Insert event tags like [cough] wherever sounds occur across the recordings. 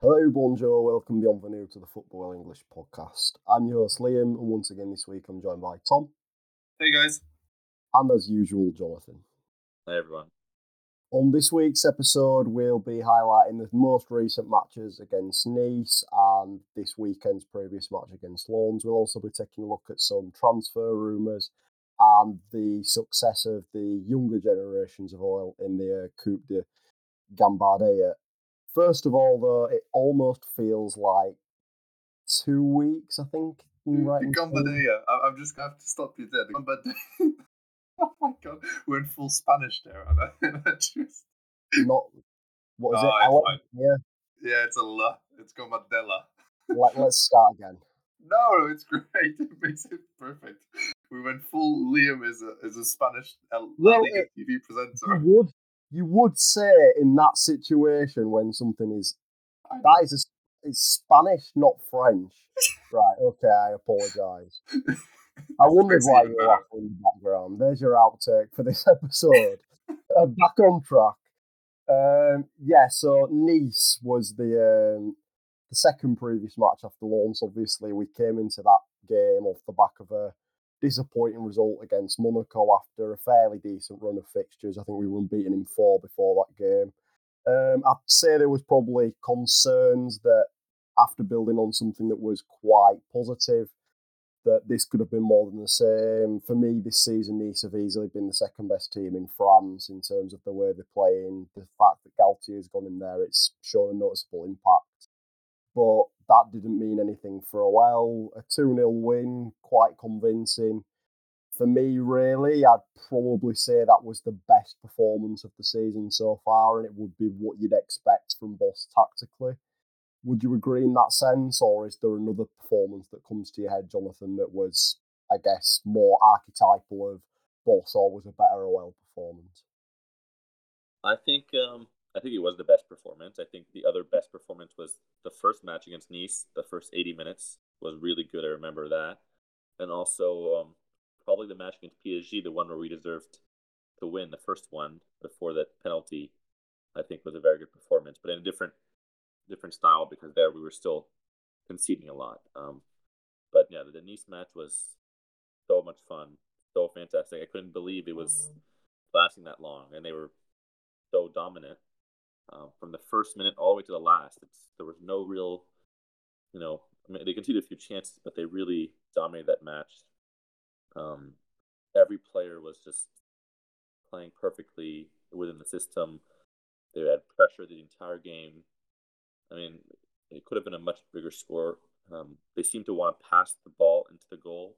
Hello, bonjour, welcome beyond the new to the Football English podcast. I'm your host Liam, and once again this week I'm joined by Tom. Hey guys. And as usual, Jonathan. Hi everyone. On this week's episode, we'll be highlighting the most recent matches against Nice and this weekend's previous match against Lens. We'll also be taking a look at some transfer rumours and the success of the younger generations of oil in the uh, Coupe de Gambardella First of all, though, it almost feels like two weeks, I think. Right. Gambardella. I'm just going to have to stop you there. The [laughs] oh my god, we're in full Spanish there, [laughs] and I just. Not. What is oh, it? Yeah. Yeah, it's a la. It's Gambardella. Let, let's start again. [laughs] No, it's great. It makes it perfect. We went full Liam is a is a Spanish El well, TV presenter. You would you would say in that situation when something is that is a, it's Spanish, not French. right? Okay, I apologise. I [laughs] wondered why you were laughing in the background. There's your outtake for this [laughs] episode. uh, back on track. Um, yeah, so Nice was the um, the second previous match after Lens. Obviously, we came into that game off the back of a disappointing result against Monaco after a fairly decent run of fixtures. I think we were unbeaten in four before that game. Um, I'd say there was probably concerns that after building on something that was quite positive, that this could have been more than the same. For me, this season, Nice have easily been the second best team in France in terms of the way they're playing. The fact that Galtier has gone in there, it's shown a noticeable impact. But that didn't mean anything for a while. A 2 0 win, quite convincing. For me, really, I'd probably say that was the best performance of the season so far, and it would be what you'd expect from Bosz tactically. Would you agree in that sense, or is there another performance that comes to your head, Jonathan, that was, I guess, more archetypal of Bosz or was a better OL performance? I think um, I think it was the best performance. I think the other best performance was the first match against Nice. The first 80 minutes was really good. I remember that. And also, um, probably the match against PSG, the one where we deserved to win, the first one before that penalty, I think was a very good performance, but in a different different style because there we were still conceding a lot. Um, but yeah, the Nice match was so much fun, so fantastic. I couldn't believe it was lasting that long, and they were so dominant uh, from the first minute all the way to the last. It's, there was no real, you know, I mean, they conceded a few chances, but they really dominated that match. Um, every player was just playing perfectly within the system. They had pressure the entire game. I mean, it could have been a much bigger score. Um, they seem to want to pass the ball into the goal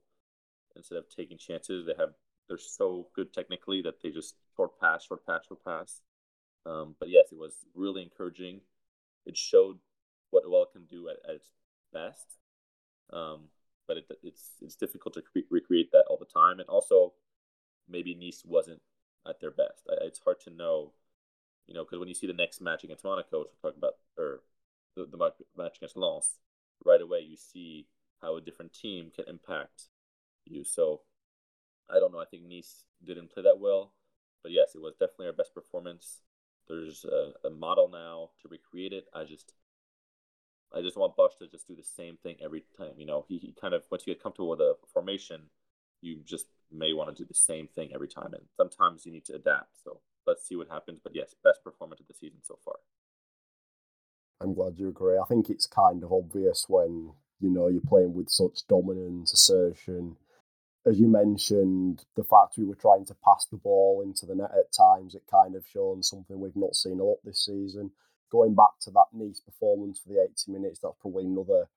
instead of taking chances. They have they're so good technically that they just short pass, short pass, short pass. Um, but yes, it was really encouraging. It showed what OL can do at, at its best. Um, but it, it's it's difficult to cre- recreate that all the time. And also, maybe Nice wasn't at their best. I, it's hard to know, you know, because when you see the next match against Monaco, which we're talking about, or the, the match against Lens, right away you see how a different team can impact you. So I don't know. I think Nice didn't play that well, but yes, it was definitely our best performance. There's a, a model now to recreate it. I just I just want Bosz to just do the same thing every time. You know, he, he kind of once you get comfortable with a formation, you just may want to do the same thing every time, and sometimes you need to adapt. So let's see what happens. But yes, best performance of the season so far. I'm glad you agree. I think it's kind of obvious when you know you're playing with such dominance, assertion, as you mentioned, the fact we were trying to pass the ball into the net at times, it kind of shown something we've not seen a lot this season. Going back to that Nice performance for the 80 minutes, that's probably another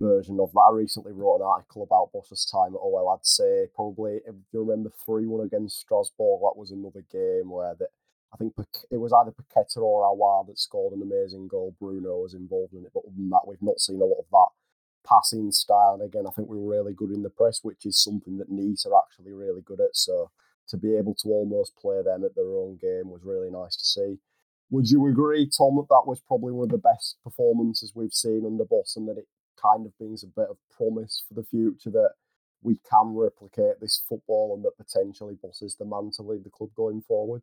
version of that. I recently wrote an article about Bosz's time at OL. I'd say probably, if you remember 3 1 against Strasbourg, that was another game where that I think it was either Paqueta or Aouar that scored an amazing goal. Bruno was involved in it, but other than that, we've not seen a lot of that passing style. And again, I think we were really good in the press, which is something that Nice are actually really good at. So to be able to almost play them at their own game was really nice to see. Would you agree, Tom, that that was probably one of the best performances we've seen under Bosz and that it kind of brings a bit of promise for the future that we can replicate this football and that potentially Bosz is the man to lead the club going forward?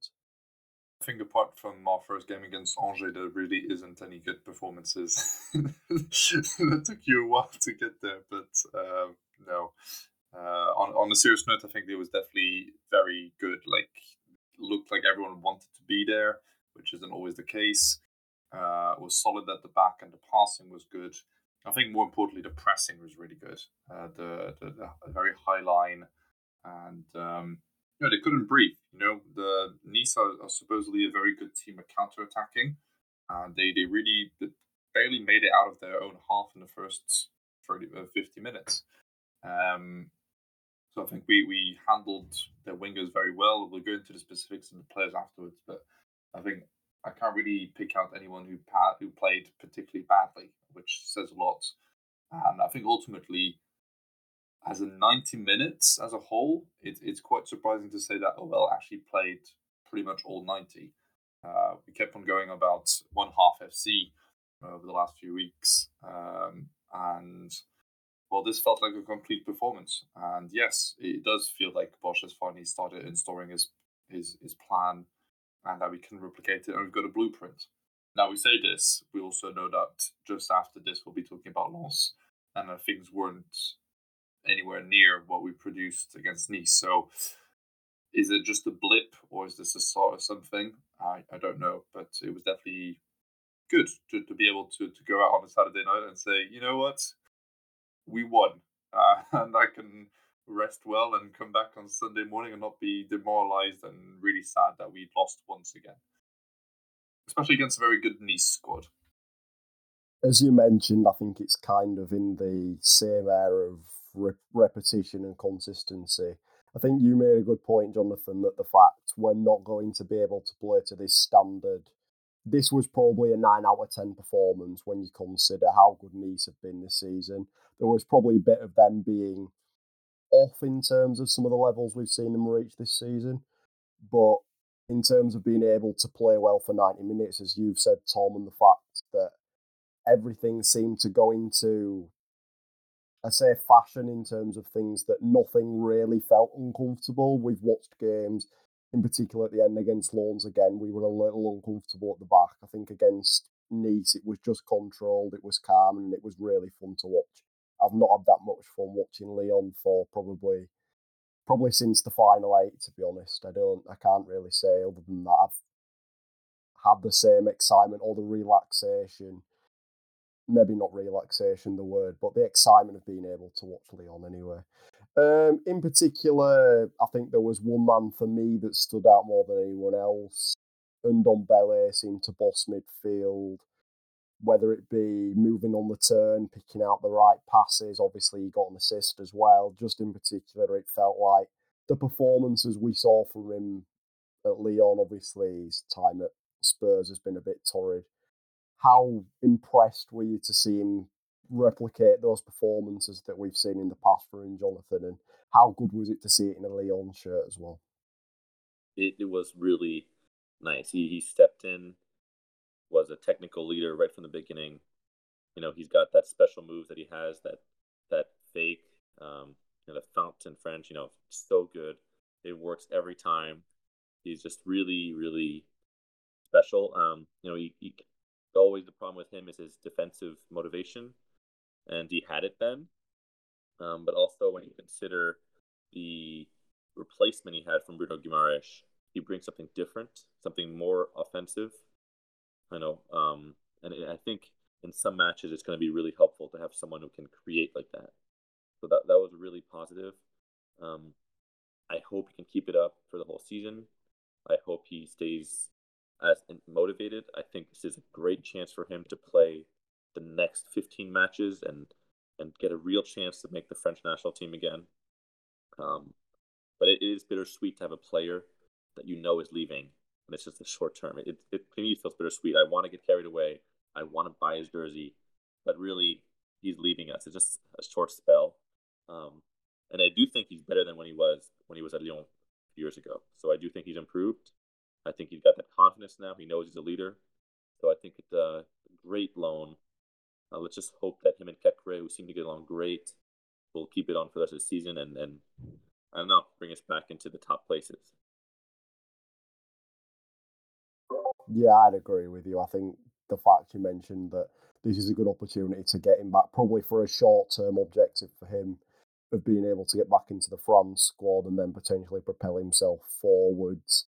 I think apart from our first game against Angers, there really isn't any good performances. [laughs] it took you a while to get there, but uh, no. Uh, on on a serious note, I think it was definitely very good. Like looked like everyone wanted to be there, which isn't always the case. Uh, was solid at the back, and the passing was good. I think more importantly, the pressing was really good. Uh, the, the, the very high line, and um, you know, they couldn't breathe. You know, the Nice are, are supposedly a very good team at counter attacking, and they they really they barely made it out of their own half in the first 30, uh, 50 minutes. Um, so I think we we handled their wingers very well. We'll go into the specifics and the players afterwards, but I think I can't really pick out anyone who who played particularly badly, which says a lot. And I think ultimately, as a 90 minutes as a whole, it, it's quite surprising to say that OL actually played pretty much all 90. Uh, we kept on going about one half FC over the last few weeks. Um, and well, this felt like a complete performance. And yes, it does feel like Bosz has finally started installing his, his, his plan and that we can replicate it and we've got a blueprint. Now we say this, we also know that just after this we'll be talking about Lens and that things weren't anywhere near what we produced against Nice. So is it just a blip or is this a sort of something? I, I don't know, but it was definitely good to, to be able to, to go out on a Saturday night and say, you know what, we won. Uh, [laughs] and I can rest well and come back on Sunday morning and not be demoralized and really sad that we lost once again. Especially against a very good Nice squad. As you mentioned, I think it's kind of in the same air of re- repetition and consistency. I think you made a good point, Jonathan, that the fact we're not going to be able to play to this standard. This was probably a 9 out of 10 performance when you consider how good Nice have been this season. There was probably a bit of them being off in terms of some of the levels we've seen them reach this season. But in terms of being able to play well for 90 minutes, as you've said, Tom, and the fact that everything seemed to go into I say fashion in terms of things that nothing really felt uncomfortable. We've watched games, in particular at the end against Lens again, we were a little uncomfortable at the back. I think against Nice, it was just controlled, it was calm, and it was really fun to watch. I've not had that much fun watching Lyon for probably probably since the final eight. To be honest, I don't, I can't really say other than that I've had the same excitement or the relaxation maybe not relaxation the word, but the excitement of being able to watch Lyon anyway. Um, in particular, I think there was one man for me that stood out more than anyone else. Ndombele seemed to boss midfield, whether it be moving on the turn, picking out the right passes. Obviously, he got an assist as well. Just in particular, it felt like the performances we saw from him at Lyon, obviously, his time at Spurs has been a bit torrid how impressed were you to see him replicate those performances that we've seen in the past for him, Jonathan? And how good was it to see it in a Lyon shirt as well? It, it was really nice. He, he stepped in, was a technical leader right from the beginning. You know, he's got that special move that he has, that that fake, um, you know, the fountain French, you know, so good. It works every time. He's just really, really special. Um, you know, he, he always the problem with him is his defensive motivation, and he had it then. Um, but also when you consider the replacement he had from Bruno Guimaraes, he brings something different, something more offensive. I know, um, and I think in some matches it's going to be really helpful to have someone who can create like that. So that that was really positive. Um, I hope he can keep it up for the whole season. I hope he stays as motivated. I think this is a great chance for him to play the next 15 matches and and get a real chance to make the French national team again. Um, but it is bittersweet to have a player that you know is leaving, and it's just a short term. It, it, to me feels bittersweet. I want to get carried away. I want to buy his jersey, but really, he's leaving us. It's just a short spell, um, and I do think he's better than when he was when he was at Lyon years ago. So I do think he's improved. I think he's got that confidence now. He knows he's a leader. So I think it's a great loan. Uh, let's just hope that him and Caqueret, who seem to get along great, will keep it on for the rest of the season and, and I don't know, bring us back into the top places. Yeah, I'd agree with you. I think the fact you mentioned that this is a good opportunity to get him back, probably for a short term objective for him of being able to get back into the France squad and then potentially propel himself forwards.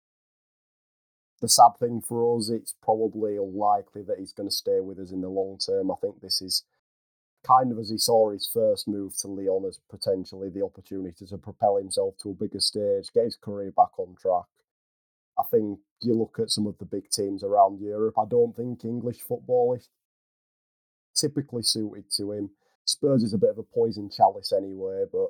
The sad thing for us, it's probably unlikely that he's going to stay with us in the long term. I think this is kind of as he saw his first move to Lyon as potentially the opportunity to propel himself to a bigger stage, get his career back on track. I think you look at some of the big teams around Europe, I don't think English football is typically suited to him. Spurs is a bit of a poison chalice anyway, but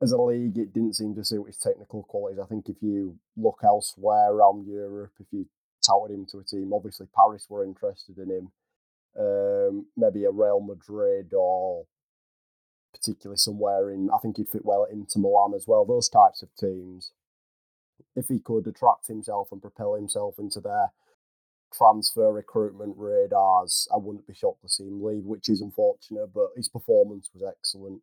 as a league, it didn't seem to suit his technical qualities. I think if you look elsewhere around Europe, if you touted him to a team, obviously Paris were interested in him. Um, maybe a Real Madrid or particularly somewhere in, I think he'd fit well into Milan as well. Those types of teams, if he could attract himself and propel himself into their transfer recruitment radars, I wouldn't be shocked to see him leave, which is unfortunate, but his performance was excellent.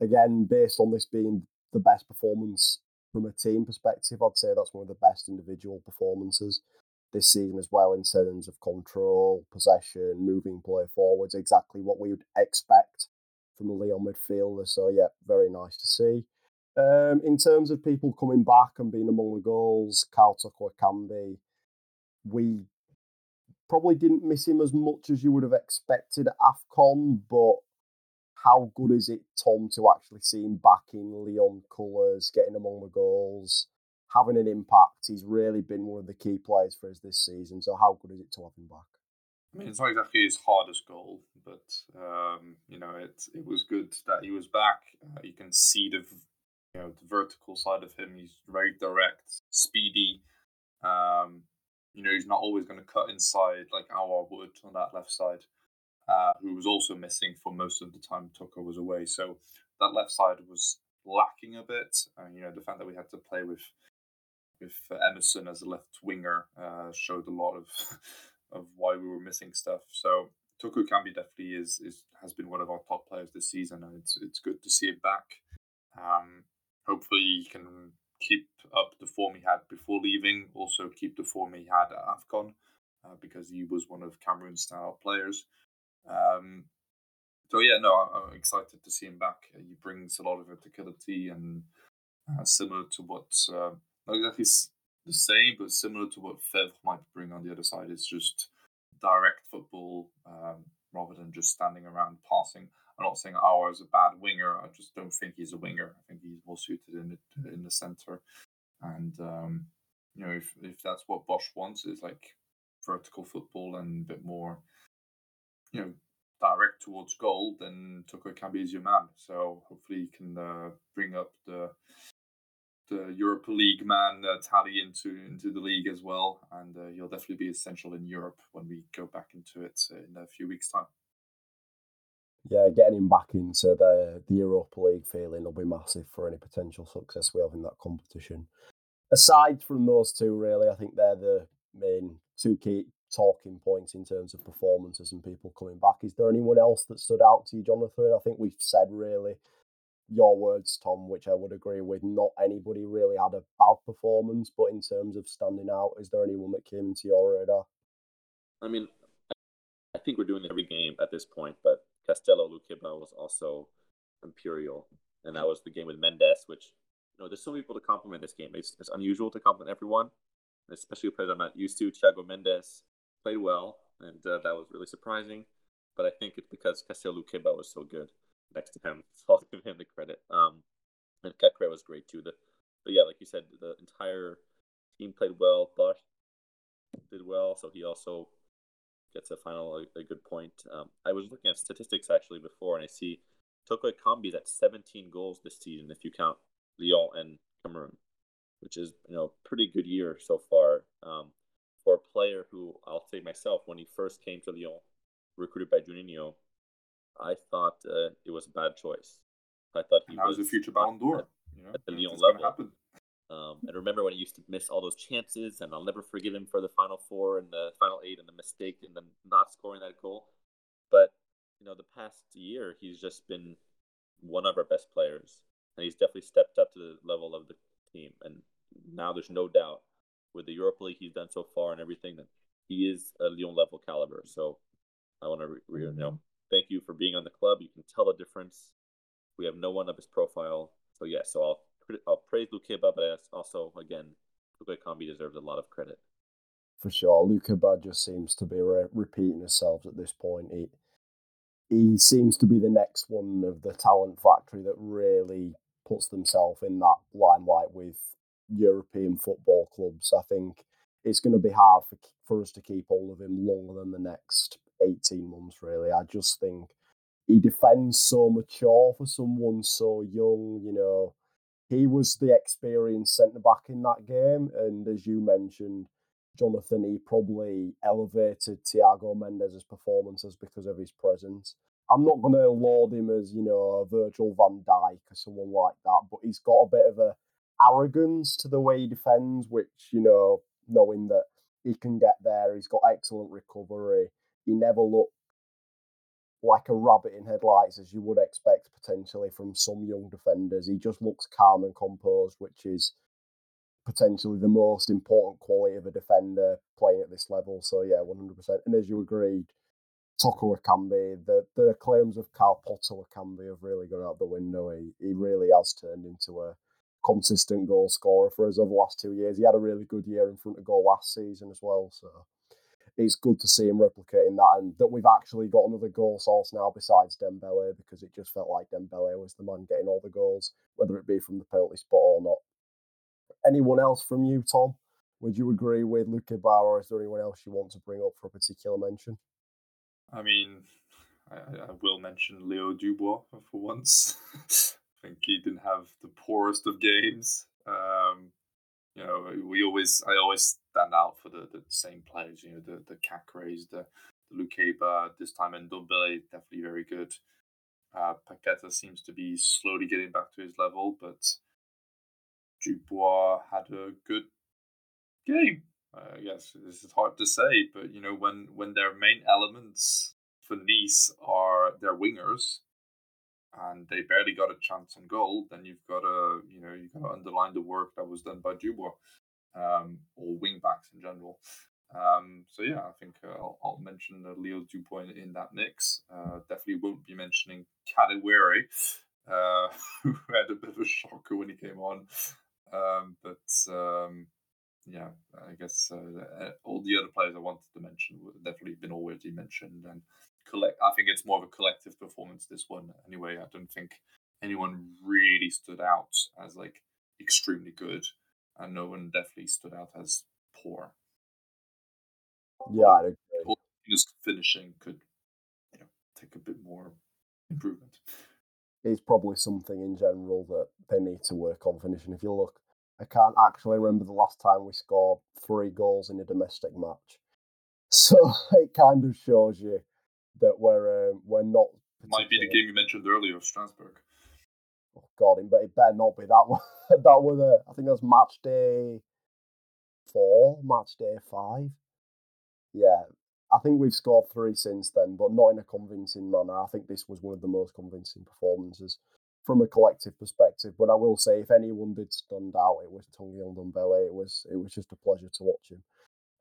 Again, based on this being the best performance from a team perspective, I'd say that's one of the best individual performances this season as well in terms of control, possession, moving play forwards, exactly what we would expect from a Lyon midfielder. So yeah, very nice to see. Um, in terms of people coming back and being among the goals, Karl Toko Ekambi, we probably didn't miss him as much as you would have expected at AFCON, but how good is it, Tom, to actually see him back in Lyon colours, getting among the goals, having an impact? He's really been one of the key players for us this season. So how good is it to have him back? I mean, it's not exactly his hardest goal, but um, you know, it it was good that he was back. Uh, you can see the you know the vertical side of him. He's very direct, speedy. Um, you know, he's not always going to cut inside like Aouar would on that left side, uh, who was also missing for most of the time Toko was away. So that left side was lacking a bit. And, you know, the fact that we had to play with with Emerson as a left winger uh, showed a lot of [laughs] of why we were missing stuff. So Toko Ekambi definitely is is has been one of our top players this season, and it's it's good to see it back. Um, hopefully, he can keep up the form he had before leaving, also keep the form he had at AFCON, uh, because he was one of Cameroon's standout players. Um, so yeah, no, I'm, excited to see him back. He brings a lot of verticality and uh, similar to what uh, not exactly the same, but similar to what Faivre might bring on the other side. It's just direct football um, rather than just standing around passing. I'm not saying Aouar is a bad winger. I just don't think he's a winger. I think he's more suited in the in the center. And um, you know, if if that's what Bosz wants, is like vertical football and a bit more, you know, direct towards goal, then Toko Ekambi is your man. So hopefully he can uh, bring up the the Europa League man uh, tally into into the league as well, and uh, he'll definitely be essential in Europe when we go back into it in a few weeks' time yeah, getting him back into the the Europa League feeling will be massive for any potential success we have in that competition. Aside from those two, really, I think they're the main two key talking points in terms of performances and people coming back. Is there anyone else that stood out to you, Jonathan? I think we've said really your words, Tom, which I would agree with. Not anybody really had a bad performance, but in terms of standing out, is there anyone that came into your radar? I mean, I think we're doing every game at this point, but Castello Lukeba was also Imperial, and that was the game with Mendes, which you know there's so many people to compliment this game. It's, it's unusual to compliment everyone, especially players I'm not used to. Thiago Mendes played well, and uh, that was really surprising. But I think it's because Castello Lukeba was so good next to him, [laughs] so I'll give him the credit. Um, and Caqueret was great too. The, but yeah, like you said, the entire team played well. Bosz did well, so he also gets a final a, a good point. Um, I was looking at statistics actually before, and I see Toko Ekambi at 17 goals this season if you count Lyon and Cameroon, which is you know pretty good year so far um, for a player who I'll say myself when he first came to Lyon, recruited by Juninho, I thought uh, it was a bad choice. I thought he was, was a future Ballon d'Or. At, you know, at the Lyon level. Um, and remember when he used to miss all those chances, and I'll never forgive him for the final four and the final eight and the mistake and then not scoring that goal. But you know, the past year he's just been one of our best players, and he's definitely stepped up to the level of the team. And now there's no doubt with the Europa League he's done so far and everything that he is a Lyon level caliber. So I want to re- re- you know thank you for being on the club. You can tell the difference. We have no one of his profile. So yeah, so I'll I'll praise Lukeba, but also again, Toko Ekambi deserves a lot of credit. For sure, Lukeba just seems to be re- repeating himself at this point. He he seems to be the next one of the talent factory that really puts themselves in that limelight with European football clubs. I think it's going to be hard for, for us to keep hold of him longer than the next 18 months, really. I just think he defends so mature for someone so young, you know. He was the experienced centre back in that game, and as you mentioned, Jonathan, he probably elevated Thiago Mendes' performances because of his presence. I'm not going to laud him as, you know, Virgil van Dijk or someone like that, but he's got a bit of a arrogance to the way he defends, which, you know, knowing that he can get there, he's got excellent recovery. He never looked like a rabbit in headlights as you would expect potentially from some young defenders. He just looks calm and composed, which is potentially the most important quality of a defender playing at this level. So yeah, one hundred percent. And as you agreed, Toko Ekambi, the the claims of Karl Toko Ekambi have really gone out the window. He he really has turned into a consistent goal scorer for us over the last two years. He had a really good year in front of goal last season as well. So it's good to see him replicating that and that we've actually got another goal source now besides Dembele because it just felt like Dembele was the man getting all the goals, whether it be from the penalty spot or not. Anyone else from you, Tom? Would you agree with Lukeba, or is there anyone else you want to bring up for a particular mention? I mean, I, I will mention Leo Dubois for once. [laughs] Think he didn't have the poorest of games. Um, you know, we always, I always stand out for the, the same players. You know, the the Caquerets, the, the Lukeba, this time and Ndombele, definitely very good. Uh, Paqueta seems to be slowly getting back to his level, but Dubois had a good game. Uh, I guess this is hard to say, but you know when when their main elements for Nice are their wingers, and they barely got a chance on goal, then you've got to you know you've got to underline the work that was done by Dubois, um, or wing backs in general. Um, so yeah, I think uh, I'll, I'll, mention uh, Leo Dubois in, in that mix. Uh, definitely won't be mentioning Kadewere, uh, [laughs] who had a bit of a shocker when he came on. Um, but um, yeah, I guess uh, all the other players I wanted to mention would definitely been already mentioned. And collect, I think it's more of a collective performance. This one, anyway. I don't think anyone really stood out as like extremely good, and no one definitely stood out as poor. Yeah, I agree. Just finishing could, you know, take a bit more improvement is probably something in general that they need to work on finishing. If you look, I can't actually remember the last time we scored three goals in a domestic match. [laughs] So it kind of shows you that we're um, we're not. Might be the game you mentioned earlier of Strasbourg. Oh God, but it better not be that [laughs] one. that was a, I think that was match day four, match day five. Yeah, I think we've scored three since then, but not in a convincing manner. I think this was one of the most convincing performances from a collective perspective. But I will say, if anyone did stand out, it was Tanguy Ndombele. It was it was just a pleasure to watch him.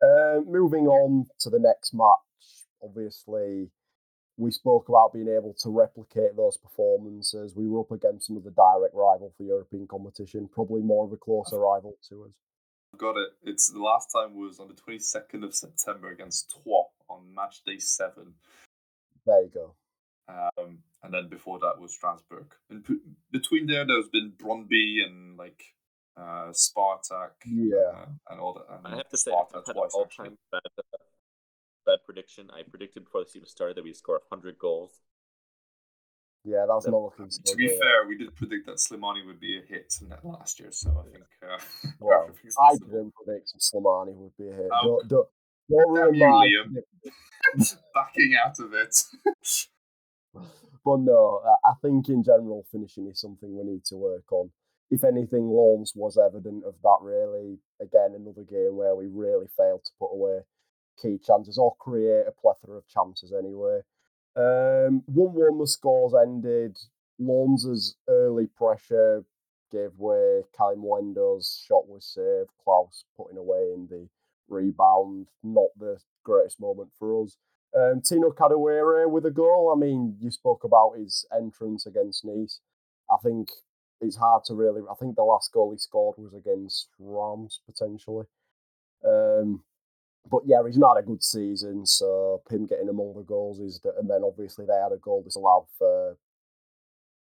Uh, moving on to the next match, obviously, we spoke about being able to replicate those performances. We were up against another direct rival for European competition, probably more of a closer rival to us. Got it. It's the last time was on the 22nd of September against Troyes on match day seven. There you go. Um, and then before that was Strasbourg. And p- between there, there's been Brøndby and like uh, Spartak. Yeah. Uh, and all that. And I have to say, I've had twice, an all-time bad, uh, bad prediction. I predicted before the season started that we'd score 100 goals. Yeah, that that's not looking. So to be good. fair, we did predict that Slimani would be a hit last year, so I think. Uh, [laughs] well, [laughs] I didn't predict Slimani would be a hit. Um, don't, don't, don't ruin you, Liam. [laughs] Backing out of it. but no, I think in general, finishing is something we need to work on. If anything, Lens was evident of that. Really, again, another game where we really failed to put away key chances or create a plethora of chances anyway. Um, 1 1, the scores ended. Lens' early pressure gave way. Kalimuendo's shot was saved. Clauss putting away in the rebound, not the greatest moment for us. Um, Tino Kadewere with a goal. I mean, you spoke about his entrance against Nice. I think it's hard to really. I think the last goal he scored was against Reims potentially. Um, but yeah, he's not a good season, so him getting among the goals is. The, and then obviously they had a goal disallowed for.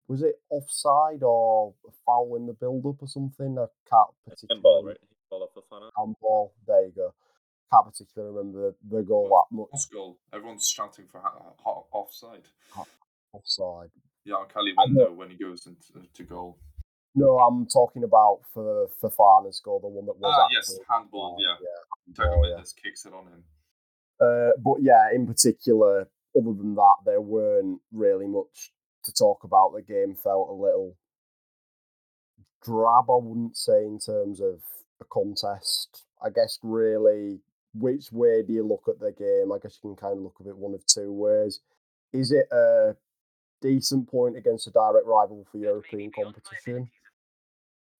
Was it offside or foul in the build up or something? I can't particularly. Handball, right? Handball of Fofana. Handball. There you go. Can't particularly remember the, the goal that much. Last goal. Everyone's shouting for ha- ha- offside. Offside. Yeah, on Kalimuendo when he goes into to goal. No, I'm talking about for for Fofana's goal, the one that was. Ah, yes, actually- handball. Yeah, yeah. Thiago handball, yeah. Mendes kicks it on him. Uh, but yeah, in particular, other than that, there weren't really much to talk about. The game felt a little drab, I wouldn't say, in terms of a contest. I guess really, which way do you look at the game? I guess you can kind of look at it one of two ways. Is it a decent point against a direct rival for European competition?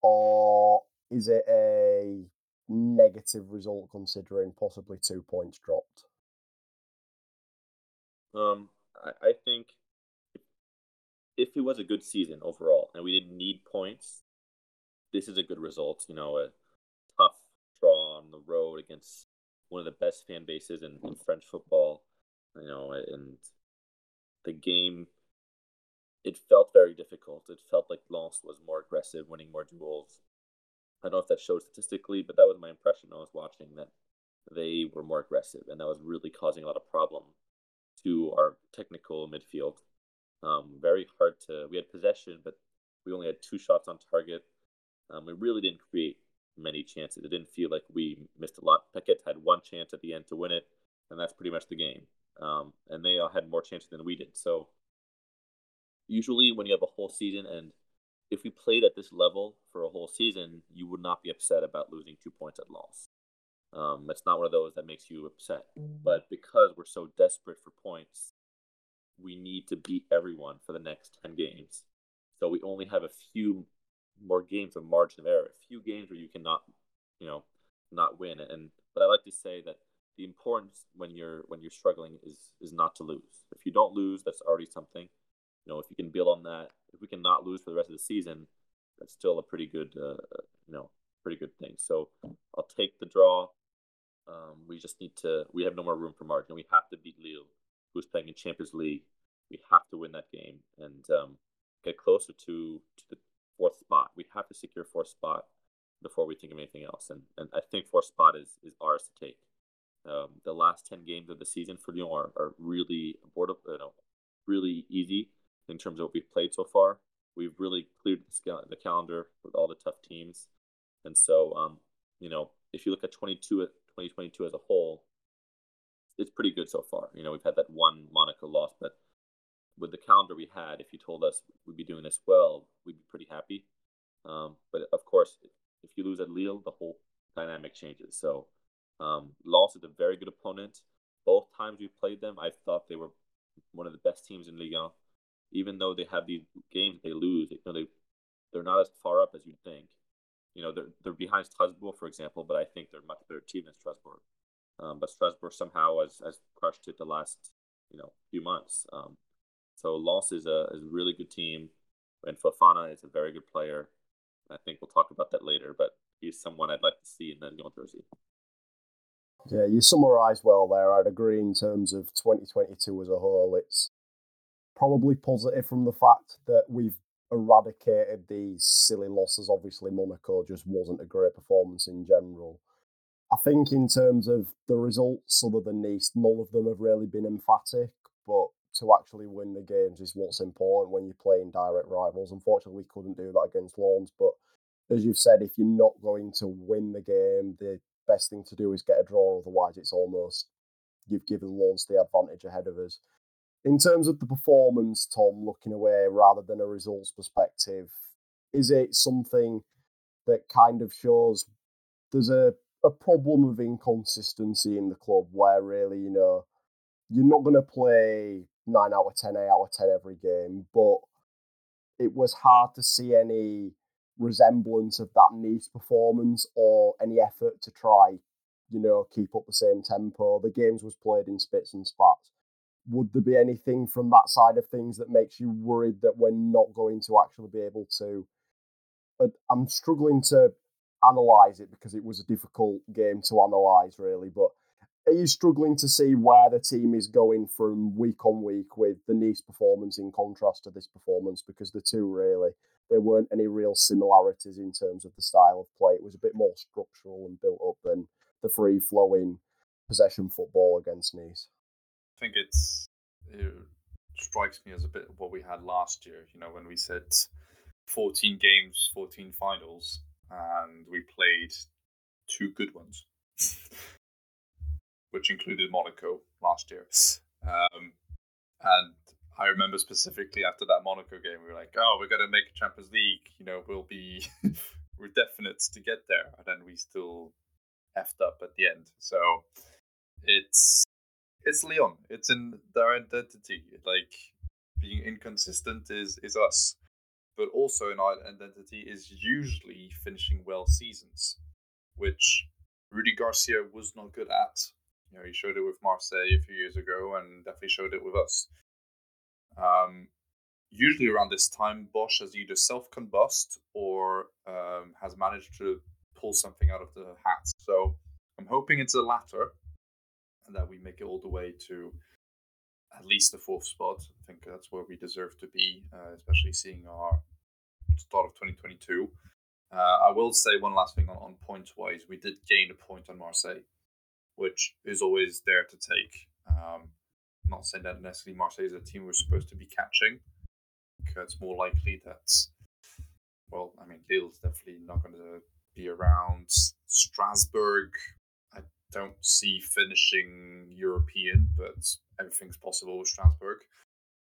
Or is it a negative result considering possibly two points dropped? Um, I, I think if, it was a good season overall and we didn't need points, this is a good result. You know, a tough draw on the road against one of the best fan bases in, in French football. You know, and the game, it felt very difficult. It felt like Lens was more aggressive, winning more duels. I don't know if that showed statistically, but that was my impression. I was watching that they were more aggressive, and that was really causing a lot of problem to our technical midfield. Um, very hard to. We had possession, but we only had two shots on target. Um, we really didn't create many chances. It didn't feel like we missed a lot. Paquet had one chance at the end to win it, and that's pretty much the game. Um, and they all had more chances than we did. So usually, when you have a whole season, and if we played at this level for a whole season, you would not be upset about losing two points at loss. Um, it's not one of those that makes you upset. But because we're so desperate for points, we need to beat everyone for the next 10 games. So we only have a few more games of margin of error, a few games where you cannot, you know, not win. And but I like to say that the importance when you're when you're struggling is is not to lose. If you don't lose, that's already something. You know, if you can build on that, if we can not lose for the rest of the season, that's still a pretty good, uh, you know, pretty good thing. So I'll take the draw. Um, we just need to. We have no more room for margin. We have to beat Lille, who's playing in Champions League. We have to win that game and um, get closer to to the fourth spot. We have to secure fourth spot before we think of anything else. And and I think fourth spot is is ours to take. Um, the last ten games of the season for Lyon are, are really board, you know, really easy in terms of what we've played so far. We've really cleared the, calendar with all the tough teams, and so um, you know if you look at 22 at 2022 as a whole, it's pretty good so far. You know we've had that one Monaco loss, but with the calendar we had, if you told us we'd be doing this well, we'd be pretty happy. Um, but of course, if you lose at Lille, the whole dynamic changes. So um, Lens is a very good opponent. Both times we played them, I thought they were one of the best teams in Ligue 1 even though they have these games they lose, you know, they they're not as far up as you'd think. You know, they're they're behind Strasbourg, for example, but I think they're much better team than Strasbourg. Um, but Strasbourg somehow has, has crushed it the last you know few months. Um, so Lens is a is a really good team, and Fofana is a very good player. I think we'll talk about that later, but he's someone I'd like to see in the Lyon jersey. Yeah, you summarised well there. I'd agree in terms of 2022 as a whole. It's probably positive from the fact that we've eradicated these silly losses. Obviously, Monaco just wasn't a great performance in general. I think in terms of the results, other than Nice, none of them have really been emphatic. But to actually win the games is what's important when you're playing direct rivals. Unfortunately, we couldn't do that against Lens. But as you've said, if you're not going to win the game, the best thing to do is get a draw. Otherwise, it's almost you've given Lens the advantage ahead of us. In terms of the performance, Tom, looking away rather than a results perspective, is it something that kind of shows there's a, a problem of inconsistency in the club where really, you know, you're not going to play 9 out of 10, 8 out of 10 every game, but it was hard to see any resemblance of that Nice performance or any effort to try you know, keep up the same tempo. The games was played in spits and spats. Would there be anything from that side of things that makes you worried that we're not going to actually be able to? Uh, I'm struggling to analyze it because it was a difficult game to analyze, really. But are you struggling to see where the team is going from week on week with the Nice performance in contrast to this performance? Because the two really, there weren't any real similarities in terms of the style of play. It was a bit more structural and built up than the free flowing possession football against Nice. I think it's it strikes me as a bit of what we had last year. You know, when we said 14 games, 14 finals, and we played two good ones. [laughs] which included Monaco last year. Um, and I remember specifically after that Monaco game, we were like, "Oh, we're gonna make a Champions League. You know, we'll be [laughs] we're definite to get there." And then we still effed up at the end. So it's it's Lyon. It's in their identity. Like being inconsistent is is us, but also in our identity is usually finishing well seasons, which Rudy Garcia was not good at you know, he showed it with Marseille a few years ago, and definitely showed it with us. Um, usually around this time, Bosz has either self combust or um, has managed to pull something out of the hat. So I'm hoping it's the latter, that we make it all the way to at least the fourth spot. I think that's where we deserve to be, uh, especially seeing our start of 2022. Uh, I will say one last thing on, on points wise. We did gain a point on Marseille which is always there to take. Um, not saying that necessarily Marseille is a team we're supposed to be catching. It's more likely that, well, I mean, Lille's definitely not going to be around. Strasbourg, don't see finishing European, but everything's possible with Strasbourg.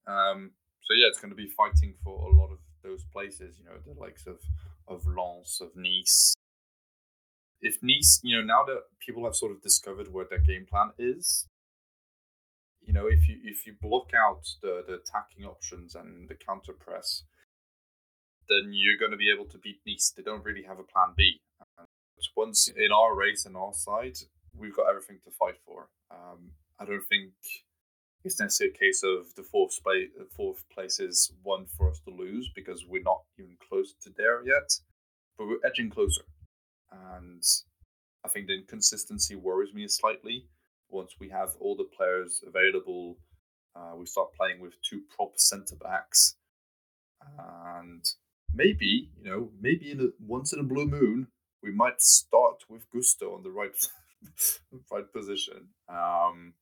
Um, so yeah, it's going to be fighting for a lot of those places. You know, the likes of of Lens, of Nice, if Nice, you know, now that people have sort of discovered what their game plan is, you know, if you if you block out the the attacking options and the counter press, then you're going to be able to beat Nice. They don't really have a plan B. And once in our race and our side, we've got everything to fight for. Um, I don't think it's necessarily a case of the fourth place. Fourth place is one for us to lose because we're not even close to there yet, but we're edging closer and I think the inconsistency worries me slightly. Once we have all the players available, uh, we start playing with two proper centre backs, and maybe you know, maybe in a, once in a blue moon, we might start with Gusto on the right [laughs] right position. Um,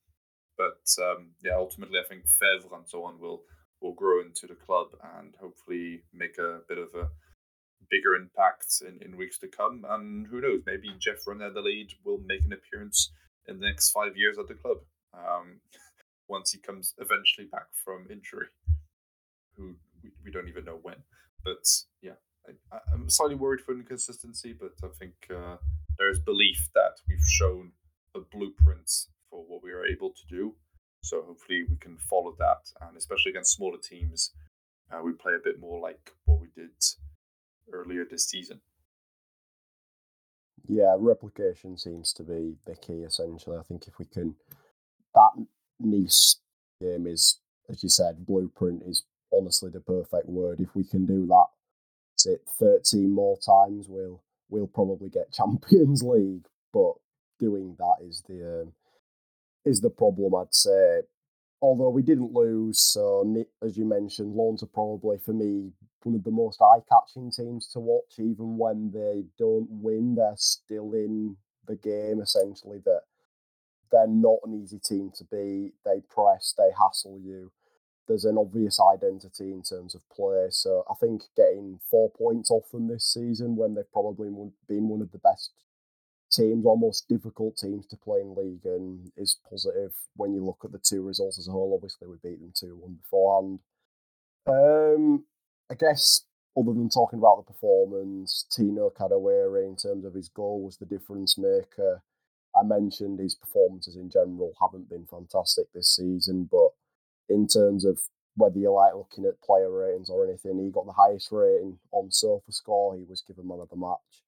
but um, yeah, ultimately, I think Faivre and so on will will grow into the club and hopefully make a bit of a bigger impact in, in weeks to come. And who knows, maybe Jeff Van lead will make an appearance in the next five years at the club um, [laughs] once he comes eventually back from injury. Who we, we don't even know when. But yeah, I, am slightly worried for inconsistency, but I think uh, there is belief that we've shown a blueprint for what we are able to do. So hopefully we can follow that, and especially against smaller teams, uh, we play a bit more like what we did earlier this season. Yeah, replication seems to be the key essentially. I think if we can, that Nice game is, as you said, blueprint is honestly the perfect word. If we can do that, say thirteen more times, we'll we'll probably get [laughs] Champions League. But doing that is the um, is the problem. I'd say although we didn't lose, so as you mentioned, Lens are probably for me one of the most eye-catching teams to watch. Even when they don't win, they're still in the game. Essentially, that they're not an easy team to beat. They press, they hassle you. There's an obvious identity in terms of play. So I think getting four points off them this season, when they've probably been one of the best teams, almost difficult teams to play in league, and is positive when you look at the two results as a whole. Obviously, we beat them two one beforehand. Um, I guess other than talking about the performance, Tino Kadewere in terms of his goal was the difference maker. I mentioned his performances in general haven't been fantastic this season, but in terms of whether you like looking at player ratings or anything, he got the highest rating on SofaScore. He was given man of the match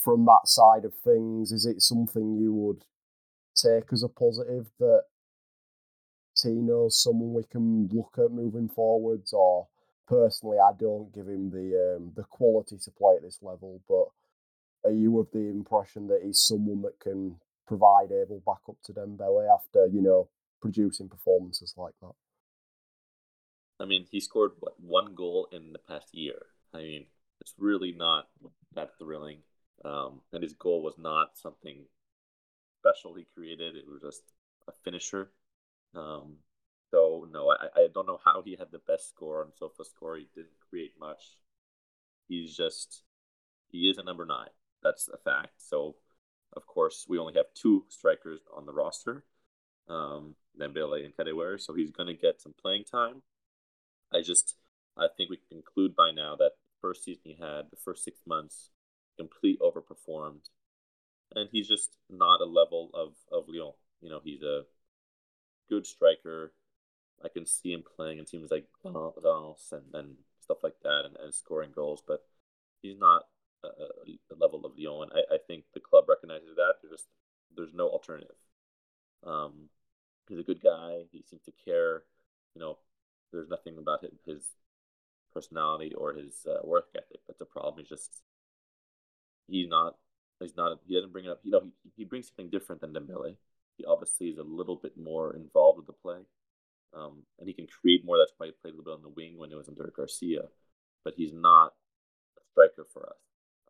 from that side of things, is it something you would take as a positive that Tino's someone we can look at moving forwards? Or personally, I don't give him the um, the quality to play at this level. But are you of the impression that he's someone that can provide able backup to Dembele after you know producing performances like that? I mean, he scored what one goal in the past year. I mean, it's really not that thrilling. Um, and his goal was not something special he created. It was just a finisher. Um, so no, I, I don't know how he had the best score on SofaScore. He didn't create much. He's just he is a number nine. That's a fact. So of course we only have two strikers on the roster, um, Dembele and Kadewere. So he's going to get some playing time. I just I think we can conclude by now that first season he had, the first six months, complete overperformed, and he's just not a level of of Lyon. You know, he's a good striker. I can see him playing in teams like Valence and, and stuff like that, and, and scoring goals, but he's not a, a level of Lyon. I, I think the club recognizes that. There's just there's no alternative. Um, he's a good guy. He seems to care. You know, there's nothing about his, his personality or his uh, work ethic that's a problem. He's just he's not he's not he doesn't bring it up. You know, he, he brings something different than Dembele. He obviously is a little bit more involved with the play, um, and he can create more. That's why he played a little bit on the wing when it was under Garcia, but he's not a striker for us.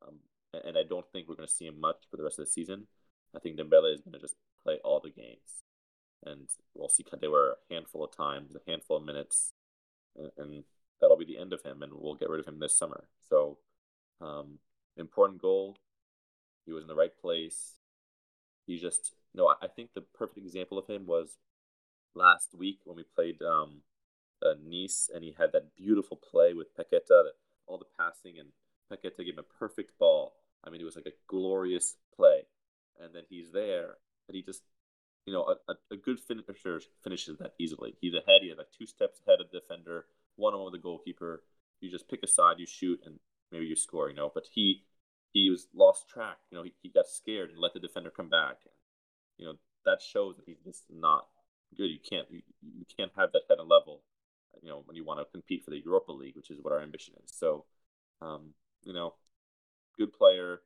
Um, and, and I don't think we're going to see him much for the rest of the season. I think Dembele is going to just play all the games and we'll see Kadewere a handful of times, a handful of minutes, and, and, that'll be the end of him, and we'll get rid of him this summer. So, um, important goal. He was in the right place. He just no. I think the perfect example of him was last week when we played um, uh, Nice, and he had that beautiful play with Paqueta, that, all the passing, and Paqueta gave him a perfect ball. I mean, it was like a glorious play, and then he's there, and he just you know, a, a good finishes that easily. He's ahead. He had like two steps ahead of the defender, one on with the goalkeeper. You just pick a side, you shoot, and maybe you score. You know, but he he was lost track. You know, he, he got scared and let the defender come back. You know, that shows that he's just not good. You can't you, you can't have that kind of level. You know, when you want to compete for the Europa League, which is what our ambition is. So, um, you know, good player,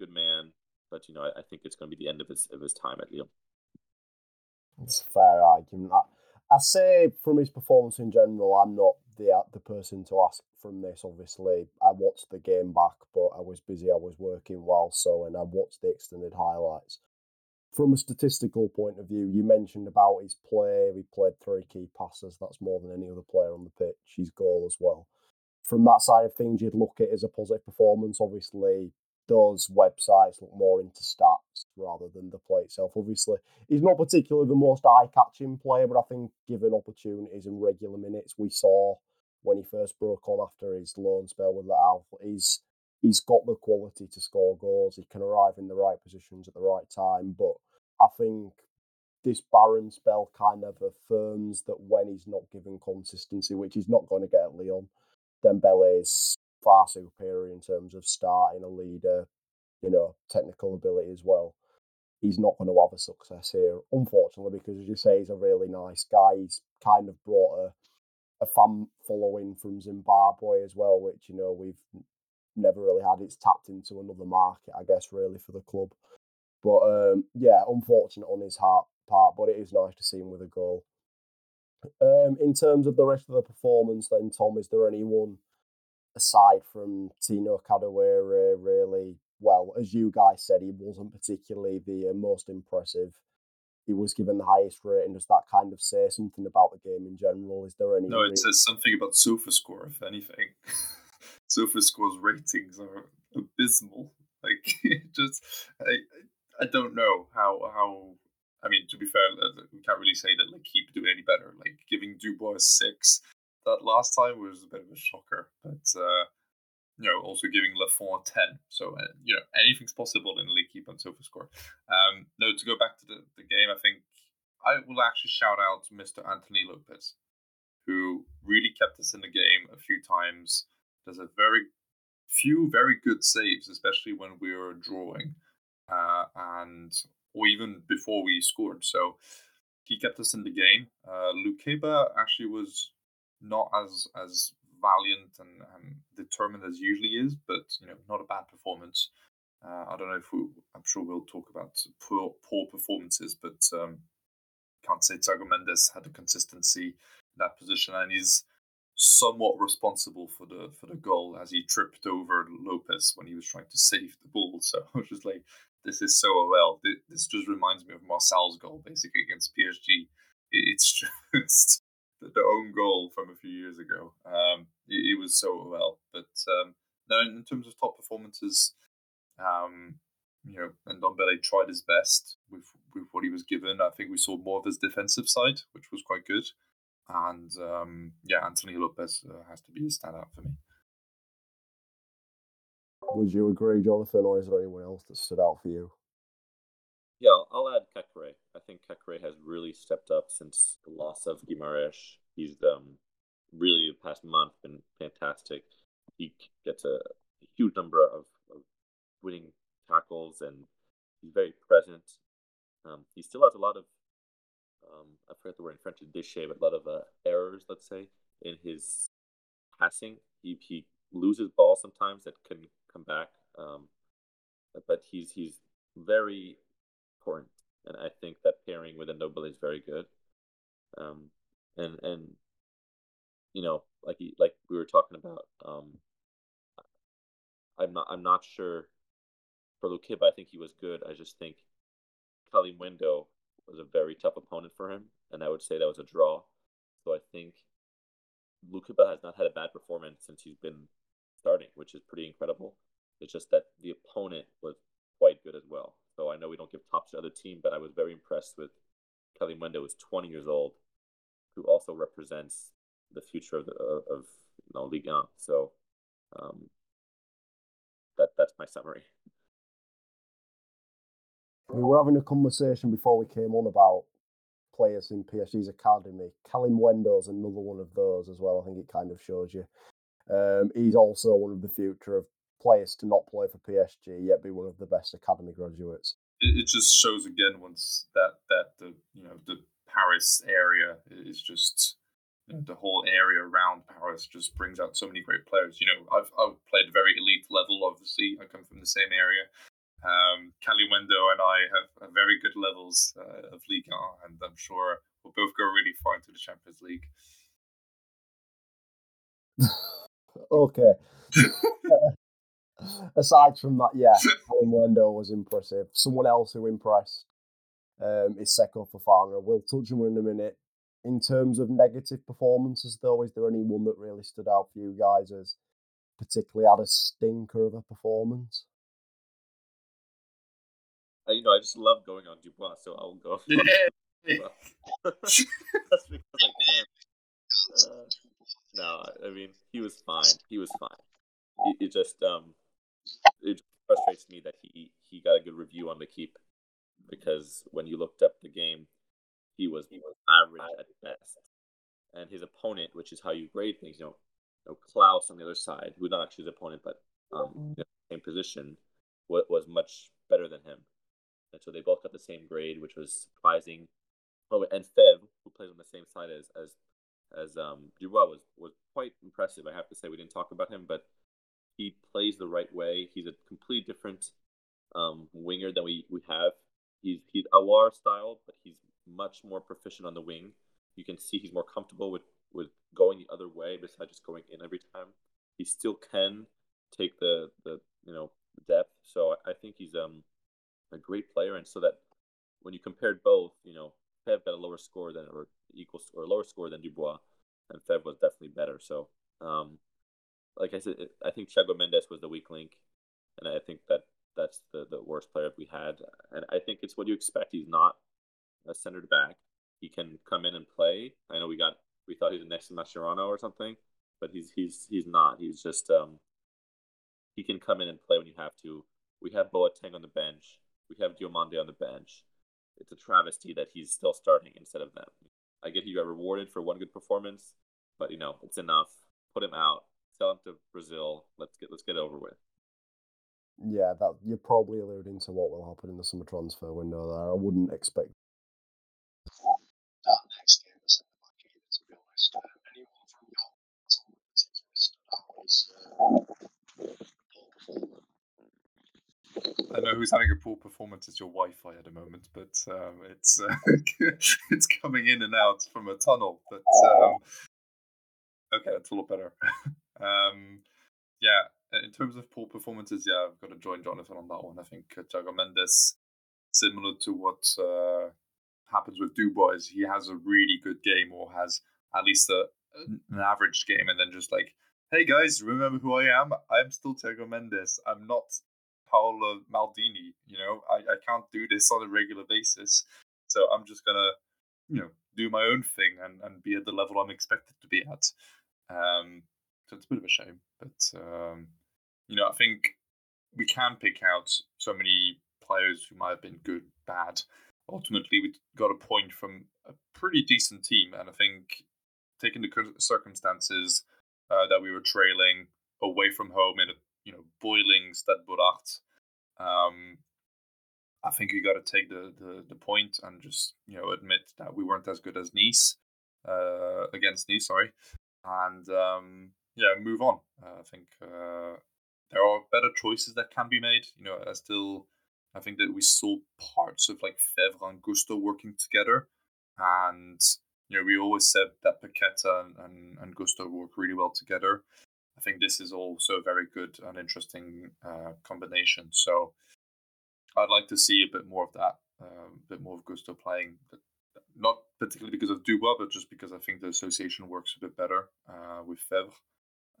good man, but you know, I, I think it's going to be the end of his of his time at Lyon. It's a fair argument. I, I say from his performance in general, I'm not the the person to ask from this. Obviously, I watched the game back, but I was busy. I was working while so, and I watched the extended highlights. From a statistical point of view, you mentioned about his play. He played three key passes. That's more than any other player on the pitch. His goal as well. From that side of things, you'd look at it as a positive performance. Obviously, those websites look more into stats rather than the play itself. Obviously, he's not particularly the most eye-catching player, but I think given opportunities and regular minutes, we saw when he first broke on after his loan spell with Alpha, he's he's got the quality to score goals. He can arrive in the right positions at the right time, but I think this barren spell kind of affirms that when he's not given consistency, which he's not going to get at Lyon, Dembele is far superior in terms of starting a leader, you know, technical ability as well. He's not going to have a success here, unfortunately, because as you say, he's a really nice guy. He's kind of brought a a fan following from Zimbabwe as well, which you know we've never really had. It's tapped into another market, I guess, really for the club. But um, yeah, unfortunate on his heart part, but it is nice to see him with a goal. Um, in terms of the rest of the performance, then Tom, is there anyone aside from Tino Kadewere, really, well, as you guys said, he wasn't particularly the uh, most impressive. He was given the highest rating. Does that kind of say something about the game in general? Is there any? No, it says something about SofaScore, if anything. [laughs] SofaScore's ratings are abysmal. Like, [laughs] just I, I don't know how how. I mean, to be fair, we can't really say that like he could do any better. Like giving Dubois six that last time was a bit of a shocker. But uh, you know, also giving Lafont ten. So uh, you know, anything's possible in L'Equipe on SofaScore. Um, no, to go back to the, the game, I think I will actually shout out Mr. Anthony Lopes, who really kept us in the game a few times. Does a very few very good saves, especially when we were drawing, uh, and or even before we scored. So he kept us in the game. Uh, Lukeba actually was not as as valiant and, and determined as usually is, but you know, not a bad performance. Uh, I don't know if we, I'm sure we'll talk about poor, poor performances, but um, can't say Thiago Mendes had a consistency in that position, and he's somewhat responsible for the for the goal as he tripped over Lopes when he was trying to save the ball. So [laughs] I was just like, this is so well. This just reminds me of Marcel's goal basically against PSG. It's [laughs] just the own goal from a few years ago. Um, it, it was so well, but um, no, in terms of top performances, um, you know, and Ndombele tried his best with with what he was given. I think we saw more of his defensive side, which was quite good. And um, yeah, Anthony Lopes uh, has to be a standout for me. Would you agree, Jonathan, or is there anyone else that stood out for you? Yeah, I'll add Caqueret. I think Caqueret has really stepped up since the loss of Guimaraes. He's um, really the past month been fantastic. He gets a, huge number of, of, winning tackles and he's very present. Um, he still has a lot of um, I forget the word in French, déchet, but a lot of uh, errors, let's say, in his passing. He he loses balls sometimes that can come back, um, but he's he's very important, and I think that pairing with a Ndombele is very good. Um, and and you know, like he, like we were talking about, um, I'm not I'm not sure for Lukeba. I think he was good. I just think Kalimuendo was a very tough opponent for him, and I would say that was a draw. So I think Lukeba has not had a bad performance since he's been starting, which is pretty incredible. It's just that the opponent was quite good as well. So I know we don't give tops to other team, but I was very impressed with Kalimuendo, who's 20 years old, who also represents the future of the of you know, Ligue 1. So um, that that's my summary. We were having a conversation before we came on about players in PSG's academy. Kalimuendo's another one of those as well. I think it kind of shows you. Um, he's also one of the future of players to not play for PSG yet be one of the best academy graduates. It, it just shows again once that that the you know the Paris area is just you know, the whole area around Paris just brings out so many great players. You know, I've I've played very elite level. Obviously, I come from the same area, um, Kalimuendo and I have, have very good levels uh, of Ligue 1, and I'm sure we'll both go really far into the Champions League. [laughs] okay. [laughs] Aside from that, yeah, Kalimuendo was impressive. Someone else who impressed um, is Seko Fofana. We'll touch on him in a minute. In terms of negative performances, though, is there anyone that really stood out for you guys as particularly had a stinker of a performance? I, you know, I just love going on Dubois, so I'll go. [laughs] [laughs] That's because I can. Uh, no, I mean he was fine. He was fine. It, it just um, it frustrates me that he he got a good review on the keep because when you looked up the game, he was he was average at best, and his opponent, which is how you grade things, you know, you know Clauss on the other side, who's not actually his opponent, but um, in the same position, was, was much better than him and so they both got the same grade, which was surprising. Oh, and Faivre, who plays on the same side as as as um, Dubois, was was quite impressive. I have to say, we didn't talk about him, but he plays the right way. He's a completely different um, winger than we we have. He's he's Aouar style, but he's much more proficient on the wing. You can see he's more comfortable with with going the other way besides just going in every time. He still can take the the you know depth. So I think he's um a great player, and so that when you compared both, you know, Faivre got a lower score than or equal or lower score than Dubois, and Faivre was definitely better. So, um, like I said, I think Thiago Mendes was the weak link, and I think that that's the the worst player we had. And I think it's what you expect. He's not a centered back. He can come in and play. I know we got we thought he was next to Mascherano or something, but he's he's he's not. He's just um he can come in and play when you have to. We have Boateng on the bench we have Diomande on the bench. It's a travesty that he's still starting instead of them. I get he got rewarded for one good performance, but you know it's enough. Put him out. Sell him to Brazil. Let's get let's get over with. Yeah, that you're probably alluding to what will happen in the summer transfer window. There, I wouldn't expect that next game was centre back either, to be honest. Um, anyone from your team particularly stood out as uh, I know who's having a poor performance. It's your Wi-Fi at the moment, but um, it's uh, [laughs] it's coming in and out from a tunnel. But um, okay, that's a lot better. [laughs] um, yeah, in terms of poor performances, yeah, I've got to join Jonathan on that one. I think uh, Thiago Mendes, similar to what uh, happens with Dubois, he has a really good game or has at least a, an average game, and then just like, hey guys, remember who I am? I'm still Thiago Mendes. I'm not Paolo Maldini. You know, I, I can't do this on a regular basis. So I'm just gonna, you know, do my own thing and, and be at the level I'm expected to be at. Um, so it's a bit of a shame, but um, you know, I think we can pick out so many players who might have been good, bad. Ultimately, we got a point from a pretty decent team, and I think taking the circumstances uh, that we were trailing away from home in a you know boiling Stade um, I think we got to take the, the the point and just you know admit that we weren't as good as Nice uh, against Nice, sorry, and um, yeah, move on. Uh, I think uh, there are better choices that can be made. You know, I still I think that we saw parts of like Faivre and Gusto working together, and you know we always said that Paqueta and, and, and Gusto work really well together. I think this is also a very good and interesting uh, combination. So I'd like to see a bit more of that, um, a bit more of Gusto playing, not particularly because of Dubois, but just because I think the association works a bit better uh, with Faivre.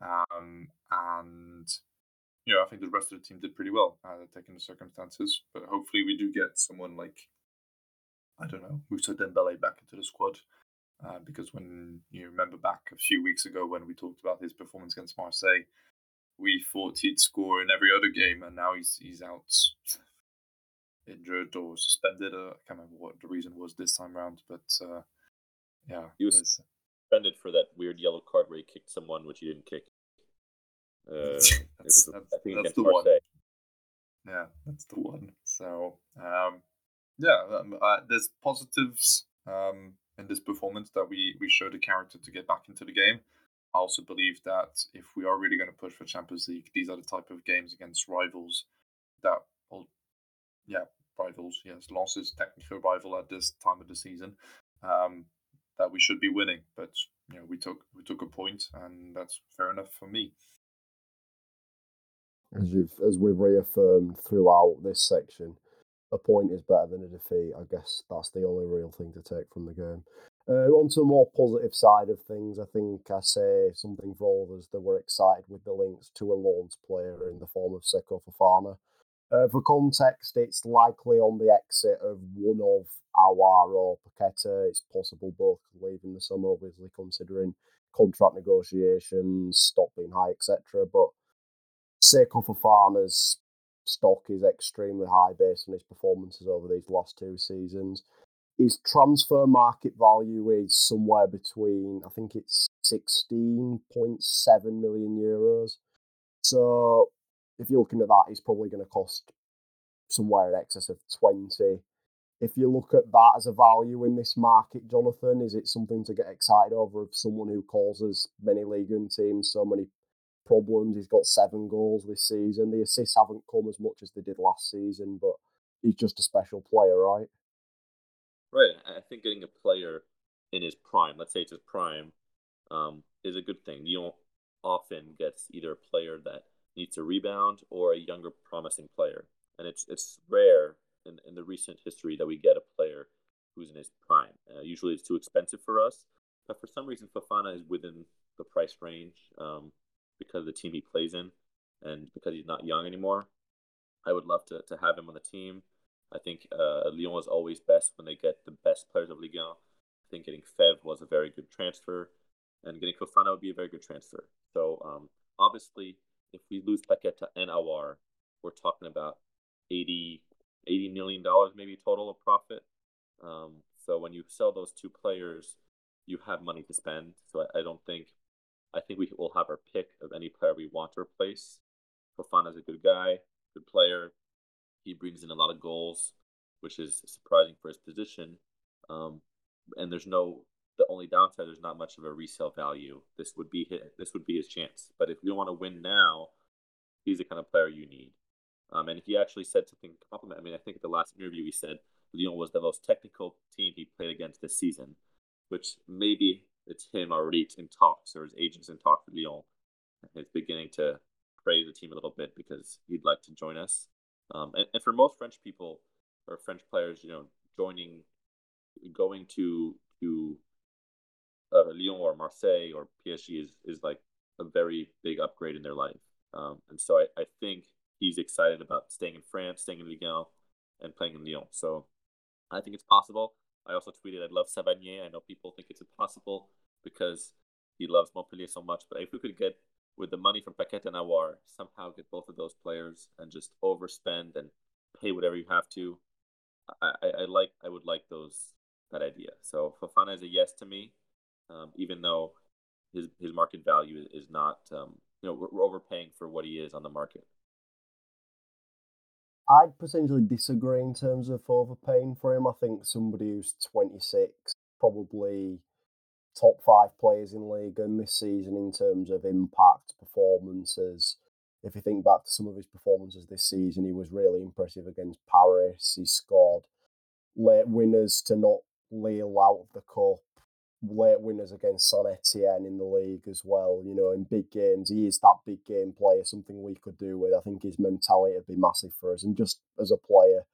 Um, and you know, I think the rest of the team did pretty well, uh, taking the circumstances. But hopefully, we do get someone like I don't know, Moussa Dembele back into the squad. Uh, because when you remember back a few weeks ago when we talked about his performance against Marseille, we thought he'd score in every other game, and now he's he's out injured or suspended. Uh, I can't remember what the reason was this time around, but uh, yeah, he was suspended for that weird yellow card where he kicked someone which he didn't kick. [laughs] Uh, that's, that's, that's the one. Yeah, that's the one. So um, yeah, um, uh, there's positives um, in this performance that we we showed the character to get back into the game. I also believe that if we are really going to push for Champions League, these are the type of games against rivals that will, yeah, rivals. Yes, losses, technical rival at this time of the season. Um, that we should be winning, but you know we took we took a point, and that's fair enough for me. As you've as we've reaffirmed throughout this section, a point is better than a defeat. I guess that's the only real thing to take from the game. Uh, on to a more positive side of things, I think I say something for all of us that we're excited with the links to a loans player in the form of Seko Fofana. Uh, for context, it's likely on the exit of one of Aouar or Paqueta. It's possible both in the summer, obviously considering contract negotiations, stock being high, etc. But Seko Fofana's stock is extremely high based on his performances over these last two seasons. His transfer market value is somewhere between, I think it's 16.7 million euros. So if you're looking at that, he's probably going to cost somewhere in excess of 20. If you look at that as a value in this market, Jonathan, is it something to get excited over of someone who causes many league and teams so many problems. He's got seven goals this season. The assists haven't come as much as they did last season, but he's just a special player, right? Right. I think getting a player in his prime, let's say it's his prime, um, is a good thing. You don't often get either a player that needs to rebound or a younger, promising player, and it's it's rare in, in the recent history that we get a player who's in his prime. Uh, usually, it's too expensive for us, but for some reason, Fofana is within the price range. Um, because of the team he plays in and because he's not young anymore. I would love to, to have him on the team. I think uh, Lyon is always best when they get the best players of Ligue 1. I think getting Faivre was a very good transfer, and getting Fofana would be a very good transfer. So um, obviously, if we lose Paqueta and Aouar, we're talking about 80, 80 million dollars maybe total of profit. Um, so when you sell those two players, you have money to spend. So I, I don't think I think we will have our pick of any player we want to replace. Fofana is a good guy, good player. He brings in a lot of goals, which is surprising for his position. Um, and there's no the only downside. There's not much of a resale value. This would be his, this would be his chance. But if you want to win now, he's the kind of player you need. Um, and he actually said something compliment. I mean, I think at the last interview he said Lyon was the most technical team he played against this season, which maybe it's him already in talks or his agents in talks with Lyon. He's beginning to praise the team a little bit because he'd like to join us. Um, and, and for most French people or French players, you know, joining, going to to uh, Lyon or Marseille or PSG is is like a very big upgrade in their life. Um, and so I, I think he's excited about staying in France, staying in Ligue 1, and playing in Lyon. So I think it's possible. I also tweeted I love Savanier. I know people think it's impossible because he loves Montpellier so much. But if we could get with the money from Paqueta and Aouar, somehow get both of those players and just overspend and pay whatever you have to, I, I like I would like those that idea. So Fofana is a yes to me, um, even though his his market value is not um, you know we're, we're overpaying for what he is on the market. I'd potentially disagree in terms of overpaying for him. I think somebody who's 26, probably top five players in league and this season in terms of impact performances. If you think back to some of his performances this season, he was really impressive against Paris. He scored late winners to not Lille out of the cup late winners against Saint Etienne in the league as well. You know, in big games, he is that big game player, something we could do with. I think his mentality would be massive for us. And just as a player,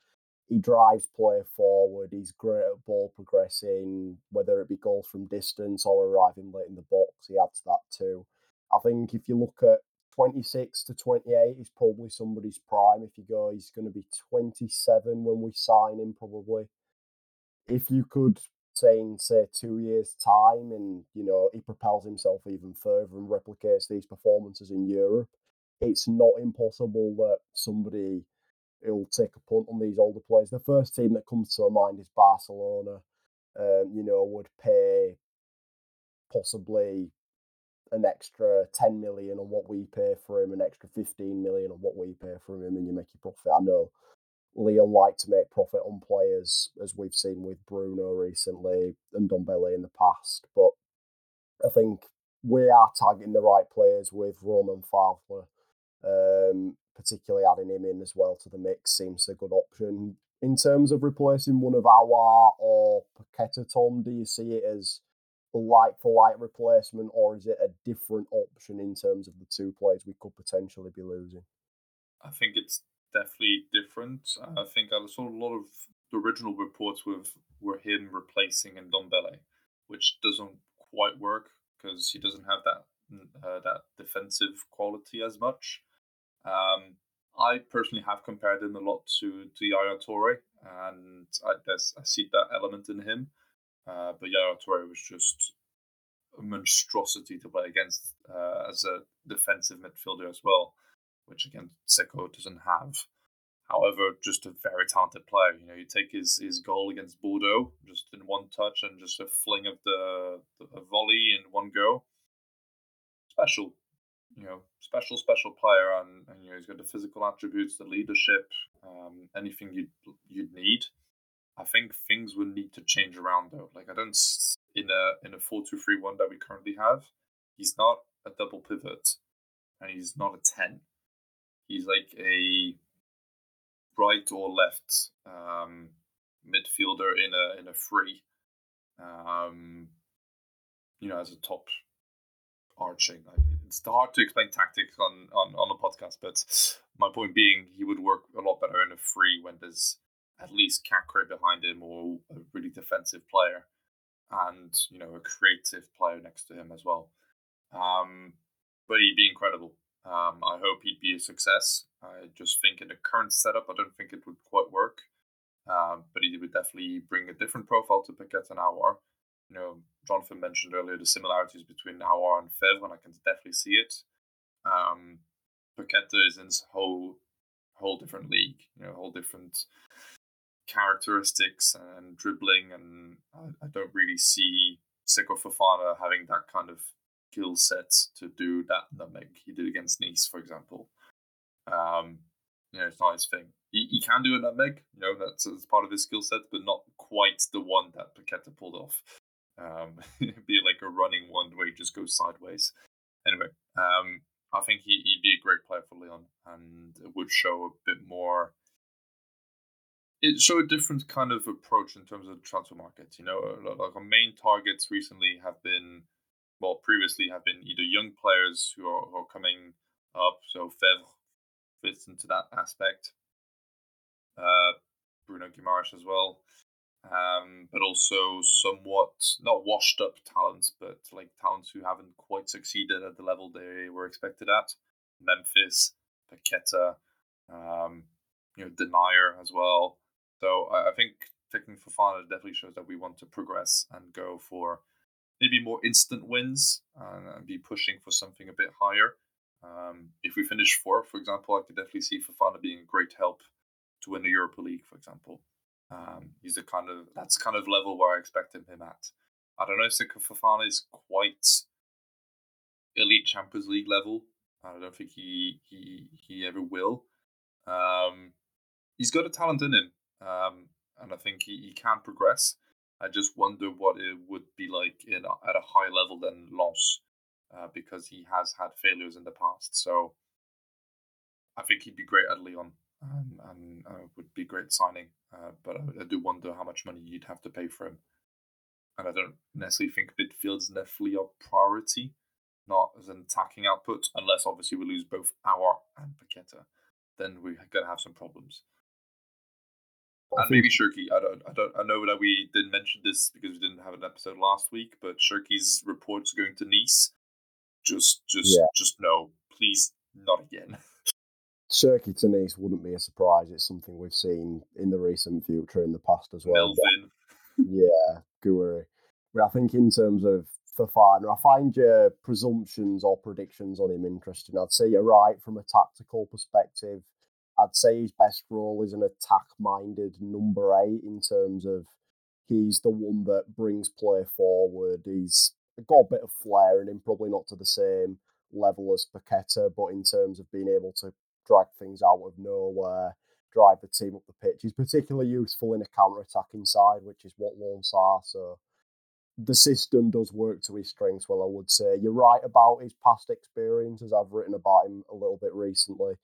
he drives play forward. He's great at ball progressing, whether it be goals from distance or arriving late in the box. He adds that too. I think if you look at 26 to 28, he's probably somebody's prime. If you go, he's going to be 27 when we sign him, probably. If you could saying, say, two years' time, and you know he propels himself even further and replicates these performances in Europe, it's not impossible that somebody will take a punt on these older players. The first team that comes to my mind is Barcelona. Um, you know, would pay possibly an extra 10 million on what we pay for him, an extra 15 million on what we pay for him, and you make your profit. I know Lyon like to make profit on players, as we've seen with Bruno recently and Ndombele in the past. But I think we are tagging the right players with Romain Faivre. Um, particularly adding him in as well to the mix seems a good option. In terms of replacing one of Aouar or Paqueta, Tom, do you see it as a like for like replacement or is it a different option in terms of the two players we could potentially be losing? I think it's definitely different. I think I saw a lot of the original reports with were him replacing Ndombele, which doesn't quite work because he doesn't have that uh, that defensive quality as much. Um, I personally have compared him a lot to to Yaya Toure, and I I see that element in him. Uh, but Yaya Toure was just a monstrosity to play against uh, as a defensive midfielder as well which again Seko doesn't have. However, just a very talented player. You know, you take his, his goal against Bordeaux just in one touch and just a fling of the, the a volley in one go. Special, you know, special special player, and, and you know he's got the physical attributes, the leadership, um, anything you'd you'd need. I think things would need to change around though. Like I don't in a in a four two three one that we currently have, he's not a double pivot, and he's not a ten he's like a right or left um, midfielder in a in a free. Um, you know, as a top arching. It's hard to explain tactics on, on, on a podcast, but my point being, he would work a lot better in a free when there's at least Caqueret behind him or a really defensive player and, you know, a creative player next to him as well. Um, but he'd be incredible. Um, I hope he'd be a success. I just think in the current setup, I don't think it would quite work. Um, but he would definitely bring a different profile to Paqueta and Aouar. You know, Jonathan mentioned earlier the similarities between Aouar and Faivre, and I can definitely see it. Um, Paqueta is in a whole, whole different league, you know, whole different characteristics and dribbling, and I, I don't really see Seko Fofana having that kind of skill set to do that nutmeg he did against Nice, for example. Um, you know, it's not his thing. He, he can do a nutmeg, you know, that's, that's part of his skill set, but not quite the one that Paqueta pulled off. Um, [laughs] be like a running one where he just goes sideways. Anyway, um, I think he, he'd be a great player for Lyon and it would show a bit more. It show a different kind of approach in terms of the transfer market. You know, like our main targets recently have been, well, previously have been either young players who are, who are coming up. So Faivre fits into that aspect. Uh, Bruno Guimaraes as well um, but also somewhat not washed up talents, but like talents who haven't quite succeeded at the level they were expected at. Memphis, Paqueta, um, you know, Denayer as well. So I, I think picking Fofana definitely shows that we want to progress and go for maybe more instant wins and, be pushing for something a bit higher. Um, if we finish fourth, for example, I could definitely see Fofana being a great help to win the Europa League, for example. Um, he's a kind of that's kind of level where I expected him at. I don't know if Seko Fofana is quite elite Champions League level. I don't think he he he ever will. Um, he's got a talent in him, um, and I think he, he can progress. I just wonder what it would be like in at a high level than Lens, uh, because he has had failures in the past. So I think he'd be great at Lyon um, and uh, would be great signing. Uh, but I, I, do wonder how much money you'd have to pay for him. And I don't necessarily think midfield's necessarily a priority, not as an attacking output, unless obviously we lose both Aouar and Paqueta. Then we're going to have some problems. And maybe Cherki. I don't, I don't. I know that we didn't mention this because we didn't have an episode last week, but Cherki's reports going to Nice. Just, just, yeah. just no, please, not again. [laughs] Shirky to Nice wouldn't be a surprise. It's something we've seen in the recent future, in the past as well. Melvin. [laughs] Yeah, Gouiri. But I think in terms of Fofana, I find your presumptions or predictions on him interesting. I'd say you're right from a tactical perspective. I'd say his best role is an attack-minded number eight in terms of he's the one that brings play forward. He's got a bit of flair in him, probably not to the same level as Paqueta, but in terms of being able to drag things out of nowhere, drive the team up the pitch. He's particularly useful in a counter attacking side, which is what Lens are. So the system does work to his strengths, well, I would say. You're right about his past experiences. I've written about him a little bit recently.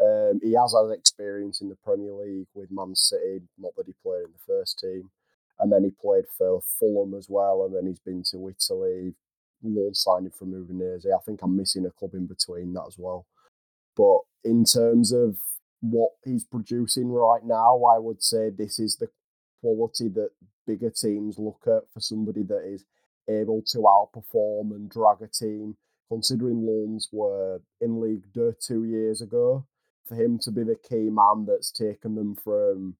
Um, he has had experience in the Premier League with Man City, not that he played in the first team. And then he played for Fulham as well, and then he's been to Italy, loan signing from Udinese. I think I'm missing a club in between that as well. But in terms of what he's producing right now, I would say this is the quality that bigger teams look at for somebody that is able to outperform and drag a team. Considering Lens were in League Two two years ago, for him to be the key man that's taken them from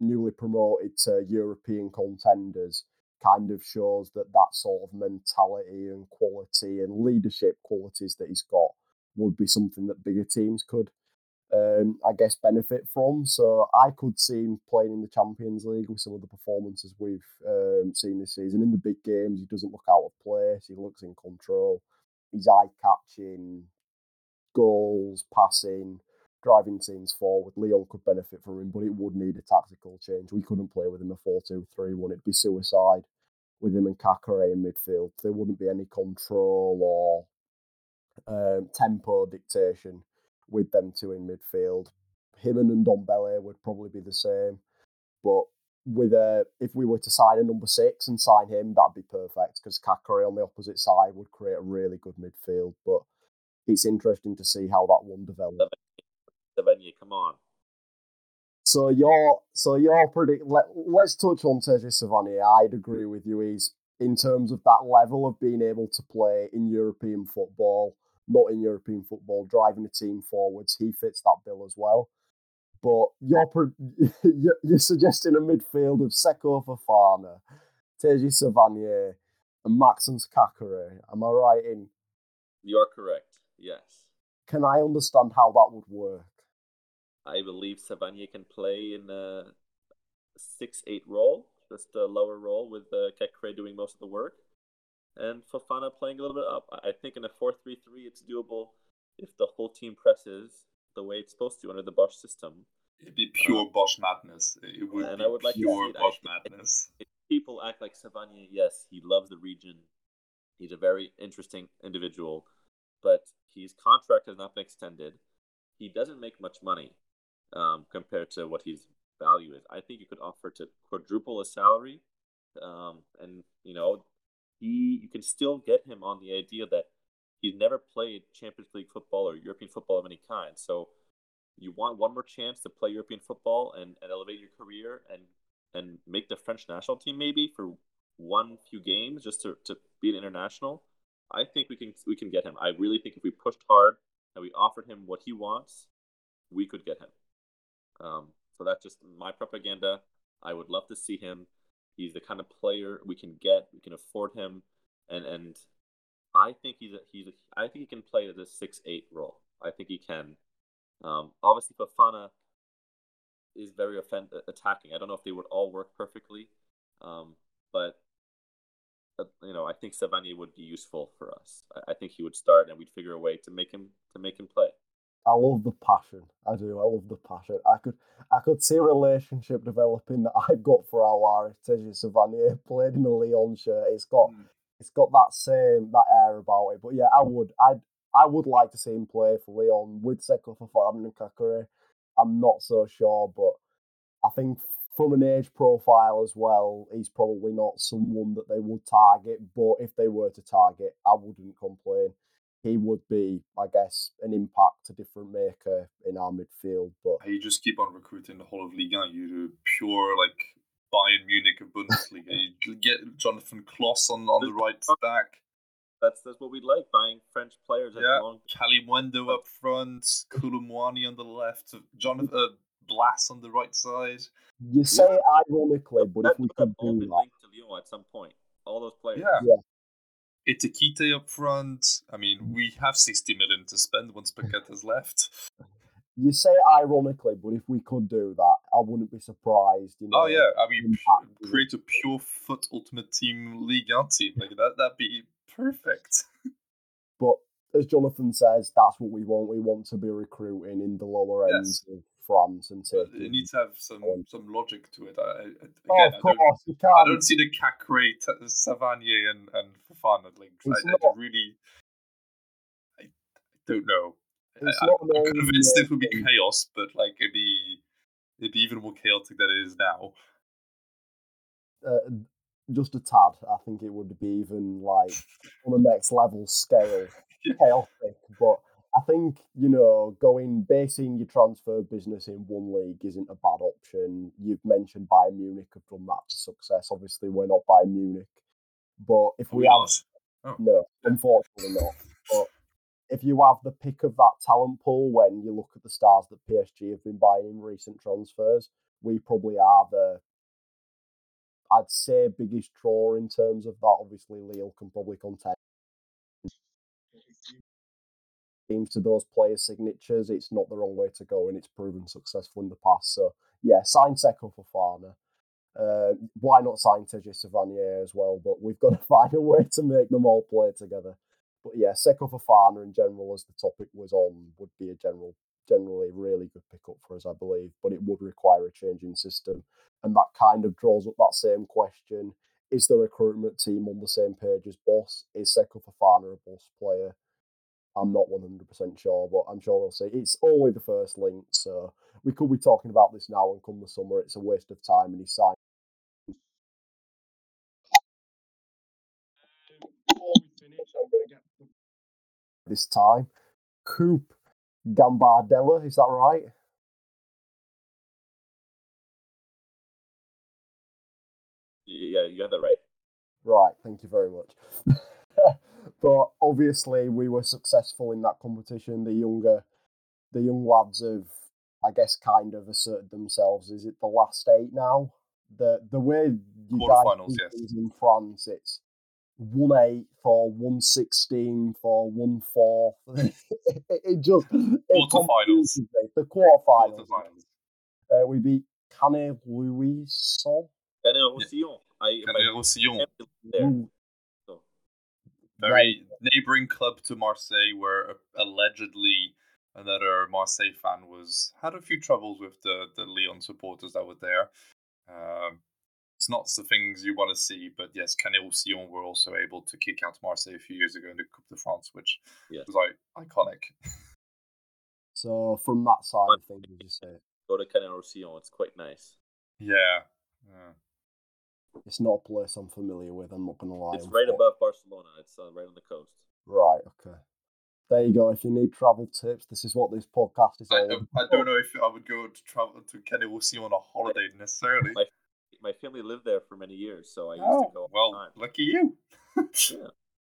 newly promoted to European contenders kind of shows that that sort of mentality and quality and leadership qualities that he's got would be something that bigger teams could, um, I guess, benefit from. So I could see him playing in the Champions League with some of the performances we've um, seen this season. In the big games, he doesn't look out of place. He looks in control. He's eye catching, goals, passing, driving teams forward. Lyon could benefit from him, but it would need a tactical change. We couldn't play with him a 4 2 3 1. It'd be suicide with him and Caqueret in midfield. There wouldn't be any control or um, tempo dictation with them two in midfield. Him and Ndombele would probably be the same, but with a if we were to sign a number six and sign him, that'd be perfect because Caqueret on the opposite side would create a really good midfield. But it's interesting to see how that one develops. Savanier, come on. So your so your predict. Let, let's touch on Teji Savanier. I'd agree with you. He's in terms of that level of being able to play in European football not in European football, driving the team forwards. He fits that bill as well. But you're [laughs] you're suggesting a midfield of Seko Fofana, Teji Savanier, and Maxence Caqueret. Am I right in? You're correct. Yes. Can I understand how that would work? I believe Savanier can play in a six-eight role, just a lower role with uh, Caqueret doing most of the work. and Fofana playing a little bit up. I think in a 4 3 3, it's doable if the whole team presses the way it's supposed to under the Bosz system. It'd be pure Bosz madness. It would And be I would like to pure see it. I Bosz think- madness. If people act like Savanier, yes, he loves the region. He's a very interesting individual, but his contract has not been extended. He doesn't make much money um, compared to what his value is. I think you could offer to quadruple his salary, um, and you know, he you can still get him on the idea that he's never played Champions League football or European football of any kind. So you want one more chance to play European football and, and elevate your career and and make the French national team maybe for one few games just to, to be an international. I think we can we can get him. I really think if we pushed hard and we offered him what he wants, we could get him. Um, so that's just my propaganda. I would love to see him. He's the kind of player we can get. We can afford him, and and I think he's a, he's a, I think he can play a six eight role. I think he can. Um, obviously, Fofana is very offend- attacking. I don't know if they would all work perfectly, um, but you know, I think Savanier would be useful for us. I, think he would start, and we'd figure a way to make him to make him play. I love the passion. I do. I love the passion. I could I could see a relationship developing that I've got for our Teji Savanier played in a Lyon shirt. It's got Mm. it's got that same that air about it. But yeah, I would I I would like to see him play for Lyon with Seko Fofana and Caqueret. I'm not so sure, but I think from an age profile as well, he's probably not someone that they would target. But if they were to target, I wouldn't complain. He would be, I guess, an impact, a different maker in our midfield. But You just keep on recruiting the whole of Ligue 1. You do pure like Bayern Munich of Bundesliga. [laughs] you get Jonathan Clauss on, on the right back, That's that's what we like buying French players that Yeah. belong. Kalimuendo up front, Kulumwani on the left, Jonathan uh, Blas on the right side. you say it ironically, but That if we could do that, linked to Lyon at some point. All those players. Yeah. Yeah. Itakite up front. I mean, we have 60 million to spend once Paqueta's left. you say it ironically, but if we could do that, I wouldn't be surprised. You oh, know, Oh, yeah. I mean, impact pu- create a pure foot ultimate team league 1 team. Like, that, that'd be perfect. But as Jonathan says, that's what we want. We want to be recruiting in the lower ends of France and taking. it needs to have some, some logic to it. I, I, again, oh, of don't course, you I can't. I don't see the Caqueret, T- Savanier, and and Fofana links. I, It's I not- really, I, don't know. It's I, not old convinced it would be chaos, but like it'd be it'd be even more chaotic than it is now. uh, just a tad. I think it would be even like on the next level scale, [laughs] Yeah. chaotic. But I think you know, going basing your transfer business in one league isn't a bad option. You've mentioned Bayern Munich have done that to success. Obviously, we're not Bayern Munich, but if we we have not? no, unfortunately not. But if you have the pick of that talent pool when you look at the stars that PSG have been buying in recent transfers, we probably are the I'd say biggest draw in terms of that. Obviously, Lille can probably contest teams to those players' signatures. It's not the wrong way to go, and it's proven successful in the past. So, yeah, sign Seko for Fana. Uh, why not sign Teji Savanier as well? But we've got to [laughs] find a way to make them all play together. But yeah, Seko Fofana in general, as the topic was on, would be a general, generally really good pickup for us, I believe. But it would require a change in system, and that kind of draws up that same question: Is the recruitment team on the same page as Bosz? Is Seko Fofana a Bosz player? I'm not 100% sure, but I'm sure we'll see. It's only the first link, so we could be talking about this now, and come the summer, it's a waste of time, and he signed. Before we finish, I'm going to get this time. Coupe Gambardella, is that right? Yeah, you got that right. Right, thank you very much. [laughs] but obviously, we were successful in that competition. The younger, the young lads have, I guess, kind of asserted themselves. Is it the last eight now? The the way you guys Quarterfinals, yes. in France, it's one eight for one sixteen for one four. it, [laughs] it just it Quarterfinals. confuses. The quarterfinals. Quarterfinals. Uh, we beat Cane Louison. Canet Roussillon. I, Canet Roussillon. My- there. who So very neighboring club to Marseille, where uh, allegedly another Marseille fan was had a few troubles with the the Lyon supporters that were there. Um, it's not the things you want to see, but yes, Canet Roussillon were also able to kick out Marseille a few years ago in the Coupe de France, which Yeah. was like iconic. So from that side of things, you say, Go to Canet Roussillon. It's quite nice. Yeah. yeah. It's not a place I'm familiar with. I'm not going to lie. It's right unfor- above Barcelona. It's uh, right on the coast. Right. Okay. There you go. If you need travel tips, this is what this podcast is I, all don't- I don't know if I would go to travel to Canet Roussillon on a holiday necessarily. My my family lived there for many years, so I used Oh, to go all well, the time. lucky you. [laughs] Yeah.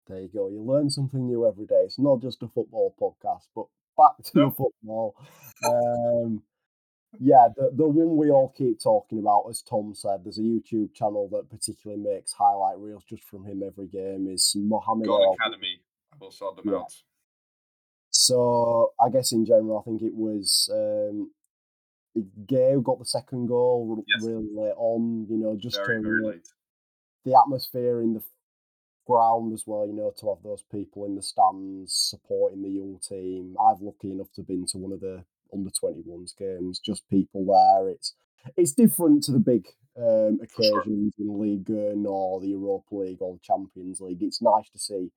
There you go. You learn something new every day. It's not just a football podcast, but back to No. the football. Um, yeah, the, the one we all keep talking about, as Tom said, there's a YouTube channel that particularly makes highlight reels just from him every game, is Mohammed God El. Academy. I will shout them Yeah. out. So I guess in general, I think it was um, Gay got the second goal Yes. really late on. You know, just Very, to very late. the atmosphere in the ground as well. You know, to have those people in the stands supporting the young team. I've lucky enough to have been to one of the under 21s games. Just people there. It's it's different to the big um, For sure. occasions in League or the Europa League or the Champions League. It's nice to see.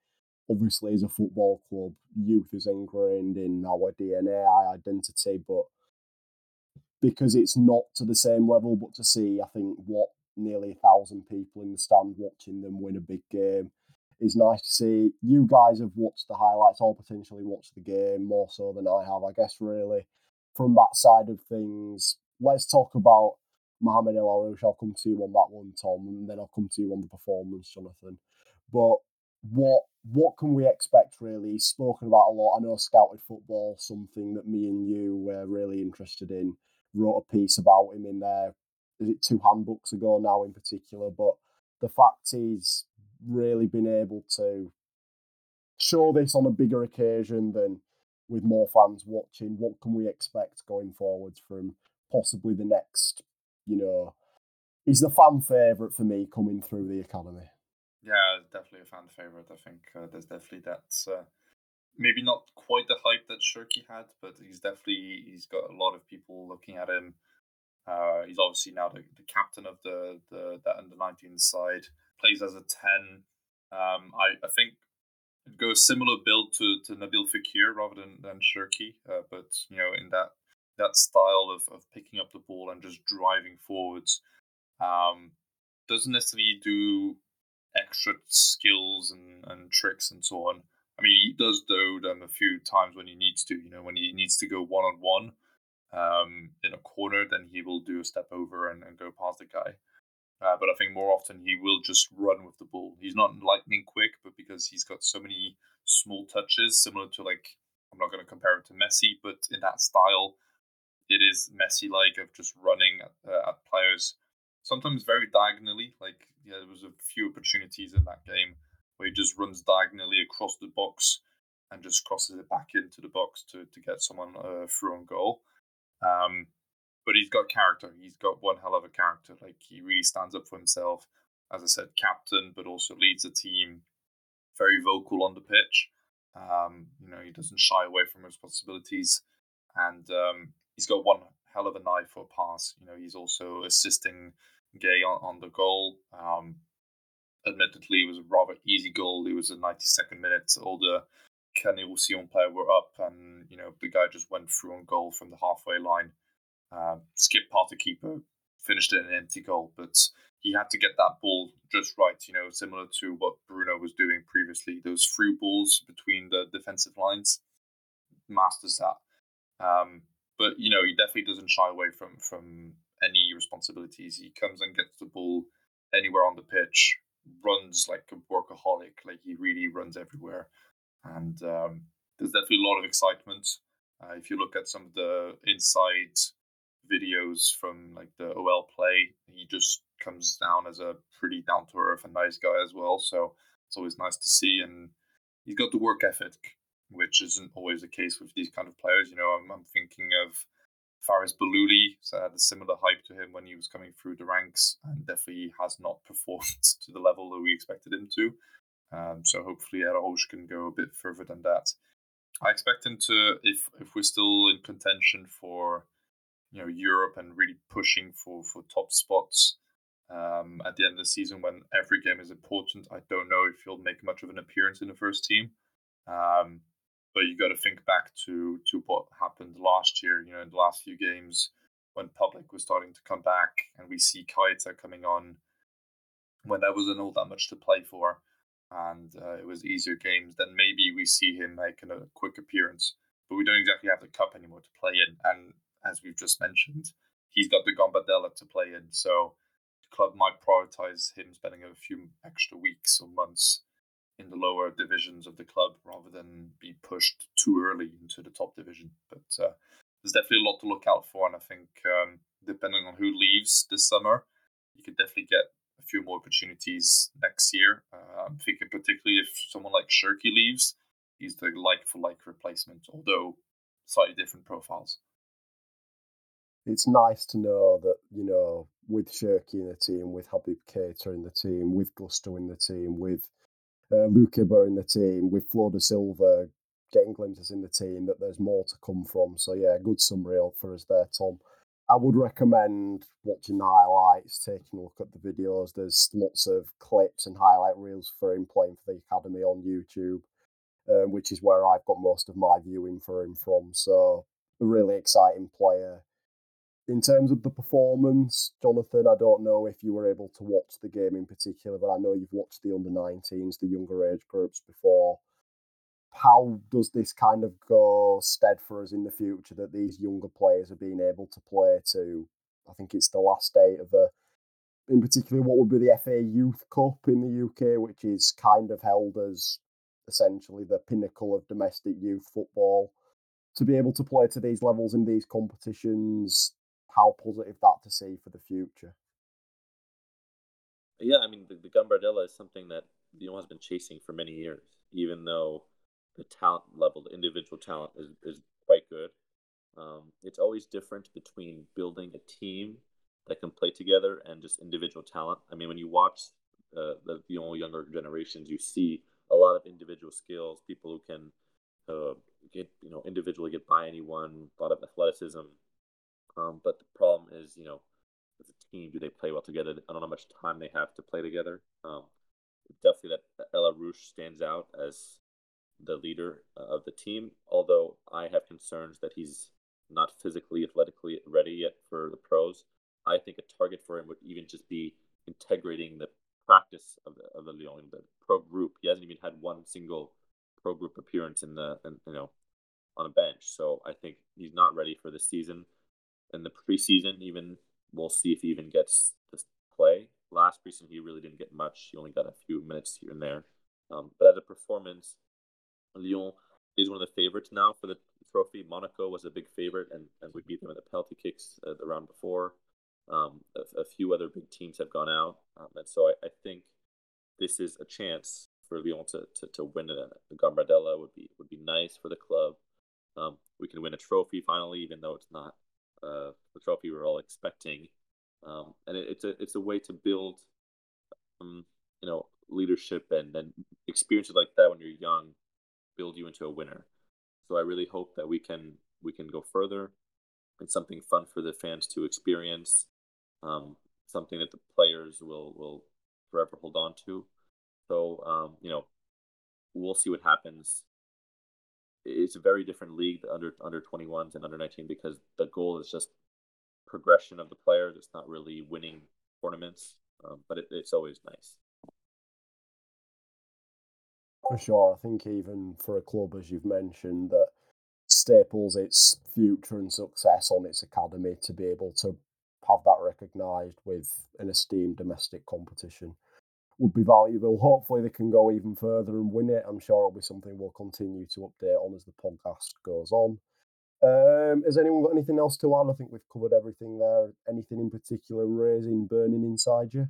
Obviously, as a football club, youth is ingrained in our DNA, our identity, but because it's not to the same level, but to see, I think, what nearly a thousand people in the stand watching them win a big game is nice to see. You guys have watched the highlights or potentially watched the game more so than I have, I guess, really. From that side of things, let's talk about Mohamed El Arouche. I'll come to you on that one, Tom, and then I'll come to you on the performance, Jonathan. But what what can we expect really? He's spoken about a lot. I know scouted football, something that me and you were really interested in. Wrote a piece about him in there. Is it two handbooks ago now in particular? But the fact he's really been able to show this on a bigger occasion than with more fans watching. What can we expect going forwards from possibly the next? You know, he's the fan favourite for me coming through the academy. Yeah, definitely a fan favorite. I think uh, there's definitely that. Uh, maybe not quite the hype that Cherki had, but he's definitely he's got a lot of people looking at him. Uh, he's obviously now the, the captain of the the, the under 19 side. Plays as a 10. Um, I I think it goes similar build to, to Nabil Fekir rather than than Cherki, uh, but you know in that that style of, of picking up the ball and just driving forwards. Um, doesn't necessarily do extra skills and, and tricks and so on. I mean, he does do them a few times when he needs to. You know, when he needs to go one on one um, in a corner, then he will do a step over and, and go past the guy. Uh, but I think more often he will just run with the ball. He's not lightning quick, but because he's got so many small touches, similar to like I'm not going to compare him to Messi, but in that style, it is Messi like of just running at, uh, at players. Sometimes very diagonally, like yeah, there was a few opportunities in that game where he just runs diagonally across the box and just crosses it back into the box to, to get someone uh, through on goal. Um, but he's got character. He's got one hell of a character. Like he really stands up for himself. As I said, captain, but also leads the team. Very vocal on the pitch. Um, you know, he doesn't shy away from responsibilities, and um, he's got one hell of an eye for a pass. You know, he's also assisting Gay on, on the goal. Um, admittedly, it was a rather easy goal. It was a 92nd minute. All the Canet Roussillon player were up, and you know the guy just went through on goal from the halfway line. Um, skipped past the keeper, finished in an empty goal, but he had to get that ball just right. You know, similar to what Bruno was doing previously. Those through balls between the defensive lines, masters that. Um, but you know, he definitely doesn't shy away from from any responsibilities. He comes and gets the ball anywhere on the pitch, runs like a workaholic. Like he really runs everywhere, and um, there's definitely a lot of excitement. Uh, if you look at some of the inside videos from like the OL play, he just comes down as a pretty down to earth and nice guy as well. So it's always nice to see, and he's got the work ethic, which isn't always the case with these kind of players. You know, I'm, I'm thinking of Farès Bahlouli, so had a similar hype to him when he was coming through the ranks, and definitely has not [laughs] performed to the level that we expected him to. Um, so hopefully Eros can go a bit further than that. I expect him to, if if we're still in contention for, you know, Europe and really pushing for for top spots um, at the end of the season when every game is important. I don't know if he'll make much of an appearance in the first team. Um, but you got to think back to to what happened last year. You know, in the last few games when public was starting to come back, and we see Keita coming on when there wasn't all that much to play for and uh, it was easier games, then maybe we see him making a quick appearance. But we don't exactly have the cup anymore to play in, and as we've just mentioned, he's got the Gambardella to play in, so the club might prioritize him spending a few extra weeks or months in the lower divisions of the club rather than be pushed too early into the top division. But uh, there's definitely a lot to look out for, and I think um, depending on who leaves this summer, you could definitely get a few more opportunities next year. Uh, I'm thinking particularly if someone like Cherki leaves, he's the like for like replacement, although slightly different profiles. It's nice to know that, you know, with Cherki in the team, with Habib Keita in the team, with Gusto in the team, with uh, Lukeba in the team, with Flo da Silva getting glimpses in the team, that there's more to come from. So, yeah, good summary for us there, Tom. I would recommend watching the highlights, taking a look at the videos. There's lots of clips and highlight reels for him playing for the academy on YouTube, um, which is where I've got most of my viewing for him from. So, a really exciting player. In terms of the performance, Jonathan, I don't know if you were able to watch the game in particular, but I know you've watched the under 19s, the younger age groups before how does this kind of go stead for us in the future that these younger players are being able to play to? I think it's the last day of a, in particular, what would be the FA Youth Cup in the UK, which is kind of held as essentially the pinnacle of domestic youth football. To be able to play to these levels in these competitions, how positive that to see for the future. Yeah, I mean, the, the Gambardella is something that Lyon has been chasing for many years, even though the talent level, the individual talent is, is quite good. Um, it's always different between building a team that can play together and just individual talent. I mean, when you watch uh, the, the younger generations, you see a lot of individual skills, people who can uh, get, you know, individually get by anyone, a lot of athleticism. Um, but the problem is, you know, as a team, do they play well together? I don't know how much time they have to play together. Um, definitely that Elarouche stands out as the leader uh, of the team. Although I have concerns that he's not physically, athletically ready yet for the pros. I think a target for him would even just be integrating the practice of the, of the Lyon, the pro group. He hasn't even had one single pro group appearance in the, in, you know, on a bench. So I think he's not ready for the season. In the preseason, even we'll see if he even gets to play. Last preseason, he really didn't get much. He only got a few minutes here and there. Um, but as a performance, Lyon is one of the favorites now for the trophy. Monaco was a big favorite, and, and we beat them in the penalty kicks uh, the round before. Um, a, a, few other big teams have gone out, um, and so I, I, think this is a chance for Lyon to, to, to win it. The Gambardella would be would be nice for the club. Um, we can win a trophy finally, even though it's not uh, the trophy we're all expecting. Um, and it, it's a it's a way to build, um, you know, leadership and then experiences like that when you're young build you into a winner. So I really hope that we can we can go further. It's something fun for the fans to experience, um, something that the players will will forever hold on to. So um, you know, we'll see what happens. It's a very different league, under under 21s and under 19, because the goal is just progression of the players. It's not really winning tournaments, um, but it, it's always nice. For sure. I think even for a club, as you've mentioned, that staples its future and success on its academy to be able to have that recognised with an esteemed domestic competition would be valuable. Hopefully, they can go even further and win it. I'm sure it'll be something we'll continue to update on as the podcast goes on. Um, has anyone got anything else to add? I think we've covered everything there. Anything in particular raising, burning inside you?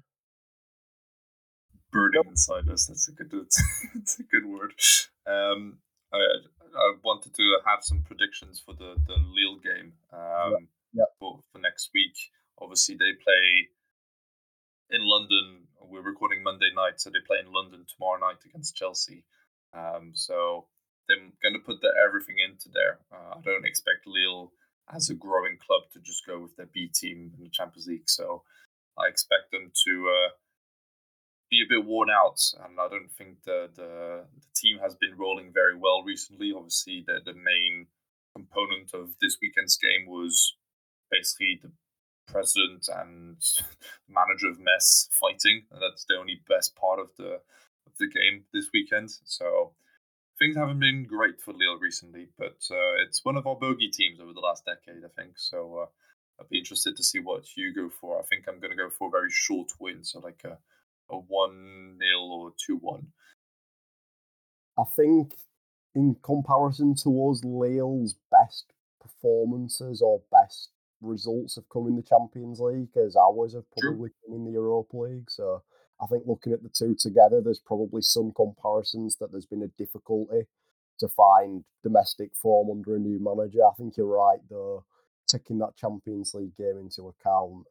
burning inside us. That's a good. [laughs] That's a good word. Um, I, I wanted to have some predictions for the the Lille game. Um, yeah. For, for next week. Obviously, they play in London we're recording Monday night, so they play in London tomorrow night against Chelsea. Um, so they're going to put their everything into there. Uh, I don't expect Lille as a growing club to just go with their B team in the Champions League. So I expect them to uh, be a bit worn out, and I don't think the, the, the team has been rolling very well recently. Obviously, the the main component of this weekend's game was basically the president and [laughs] manager of Metz fighting, and that's the only best part of the of the game this weekend. So things haven't been great for Lille recently, but uh, it's one of our bogey teams over the last decade, I think. So uh, I'd be interested to see what you go for. I think I'm going to go for a very short win, so like a a one 0 or two one. I think in comparison to Lille's best performances or best results have come in the Champions League, as ours have probably come in the Europa League. So I think looking at the two together, there's probably some comparisons that there's been a difficulty to find domestic form under a new manager. I think you're right, though, taking that Champions League game into account.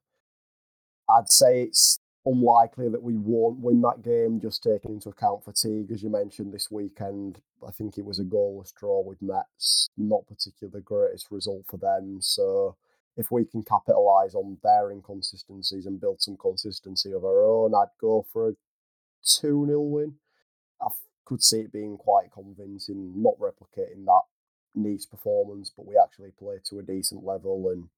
I'd say it's unlikely that we won't win that game, just taking into account fatigue, as you mentioned this weekend. I think it was a goalless draw with Metz, not particularly the greatest result for them. So if we can capitalise on their inconsistencies and build some consistency of our own, I'd go for a 2 0 win. I could see it being quite convincing, not replicating that Nice performance, but we actually play to a decent level and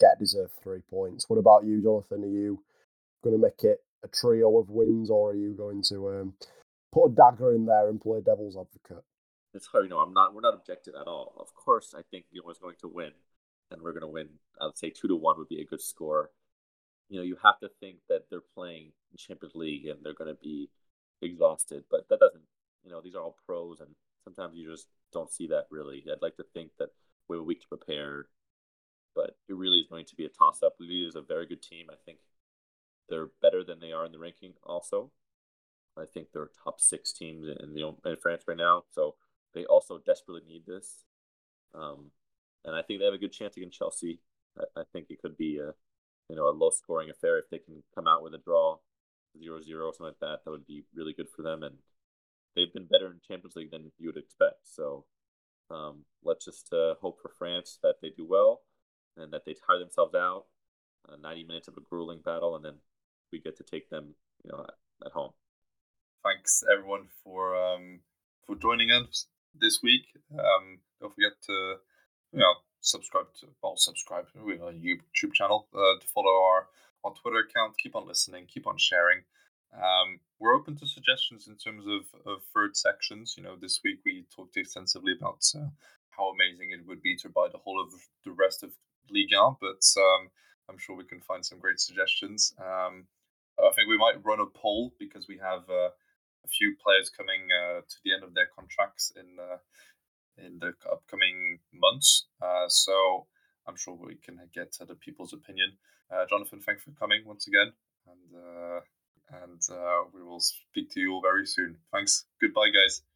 get deserved three points. What about you, Jonathan? Are you going to make it a trio of wins, or are you going to um, put a dagger in there and play devil's advocate? It's hard, you know. I'm not. We're not objective at all. Of course, I think Lyon is going to win, and we're going to win. I would say two to one would be a good score. You know, you have to think that they're playing in Champions League and they're going to be exhausted, but that doesn't. You know, these are all pros, and sometimes you just don't see that really. I'd like to think that we're a week to prepare, but it really is going to be a toss up. Lille is a very good team. I think they're better than they are in the ranking. Also, I think they're top six teams in the in France right now. So they also desperately need this, um, and I think they have a good chance against Chelsea. I, I, think it could be a you know a low scoring affair if they can come out with a draw, 0-0 something like that. That would be really good for them, and they've been better in Champions League than you would expect. So um, let's just uh, hope for France that they do well and that they tire themselves out. Uh, 90 minutes of a grueling battle, and then we get to take them, you know, at, at home. Thanks everyone for um, for joining us this week. Um, don't forget to you know subscribe to well subscribe to our YouTube channel uh, to follow our our Twitter account. Keep on listening. Keep on sharing. Um, we're open to suggestions in terms of, of third sections. You know, this week we talked extensively about uh, how amazing it would be to buy the whole of the rest of Ligue 1, but um, I'm sure we can find some great suggestions. Um, I think we might run a poll because we have uh, a few players coming uh, to the end of their contracts in uh, in the upcoming months. Uh, so I'm sure we can get to the people's opinion. Uh, Jonathan, thanks for coming once again, and uh, and we will speak to you all very soon. Thanks. Goodbye, guys.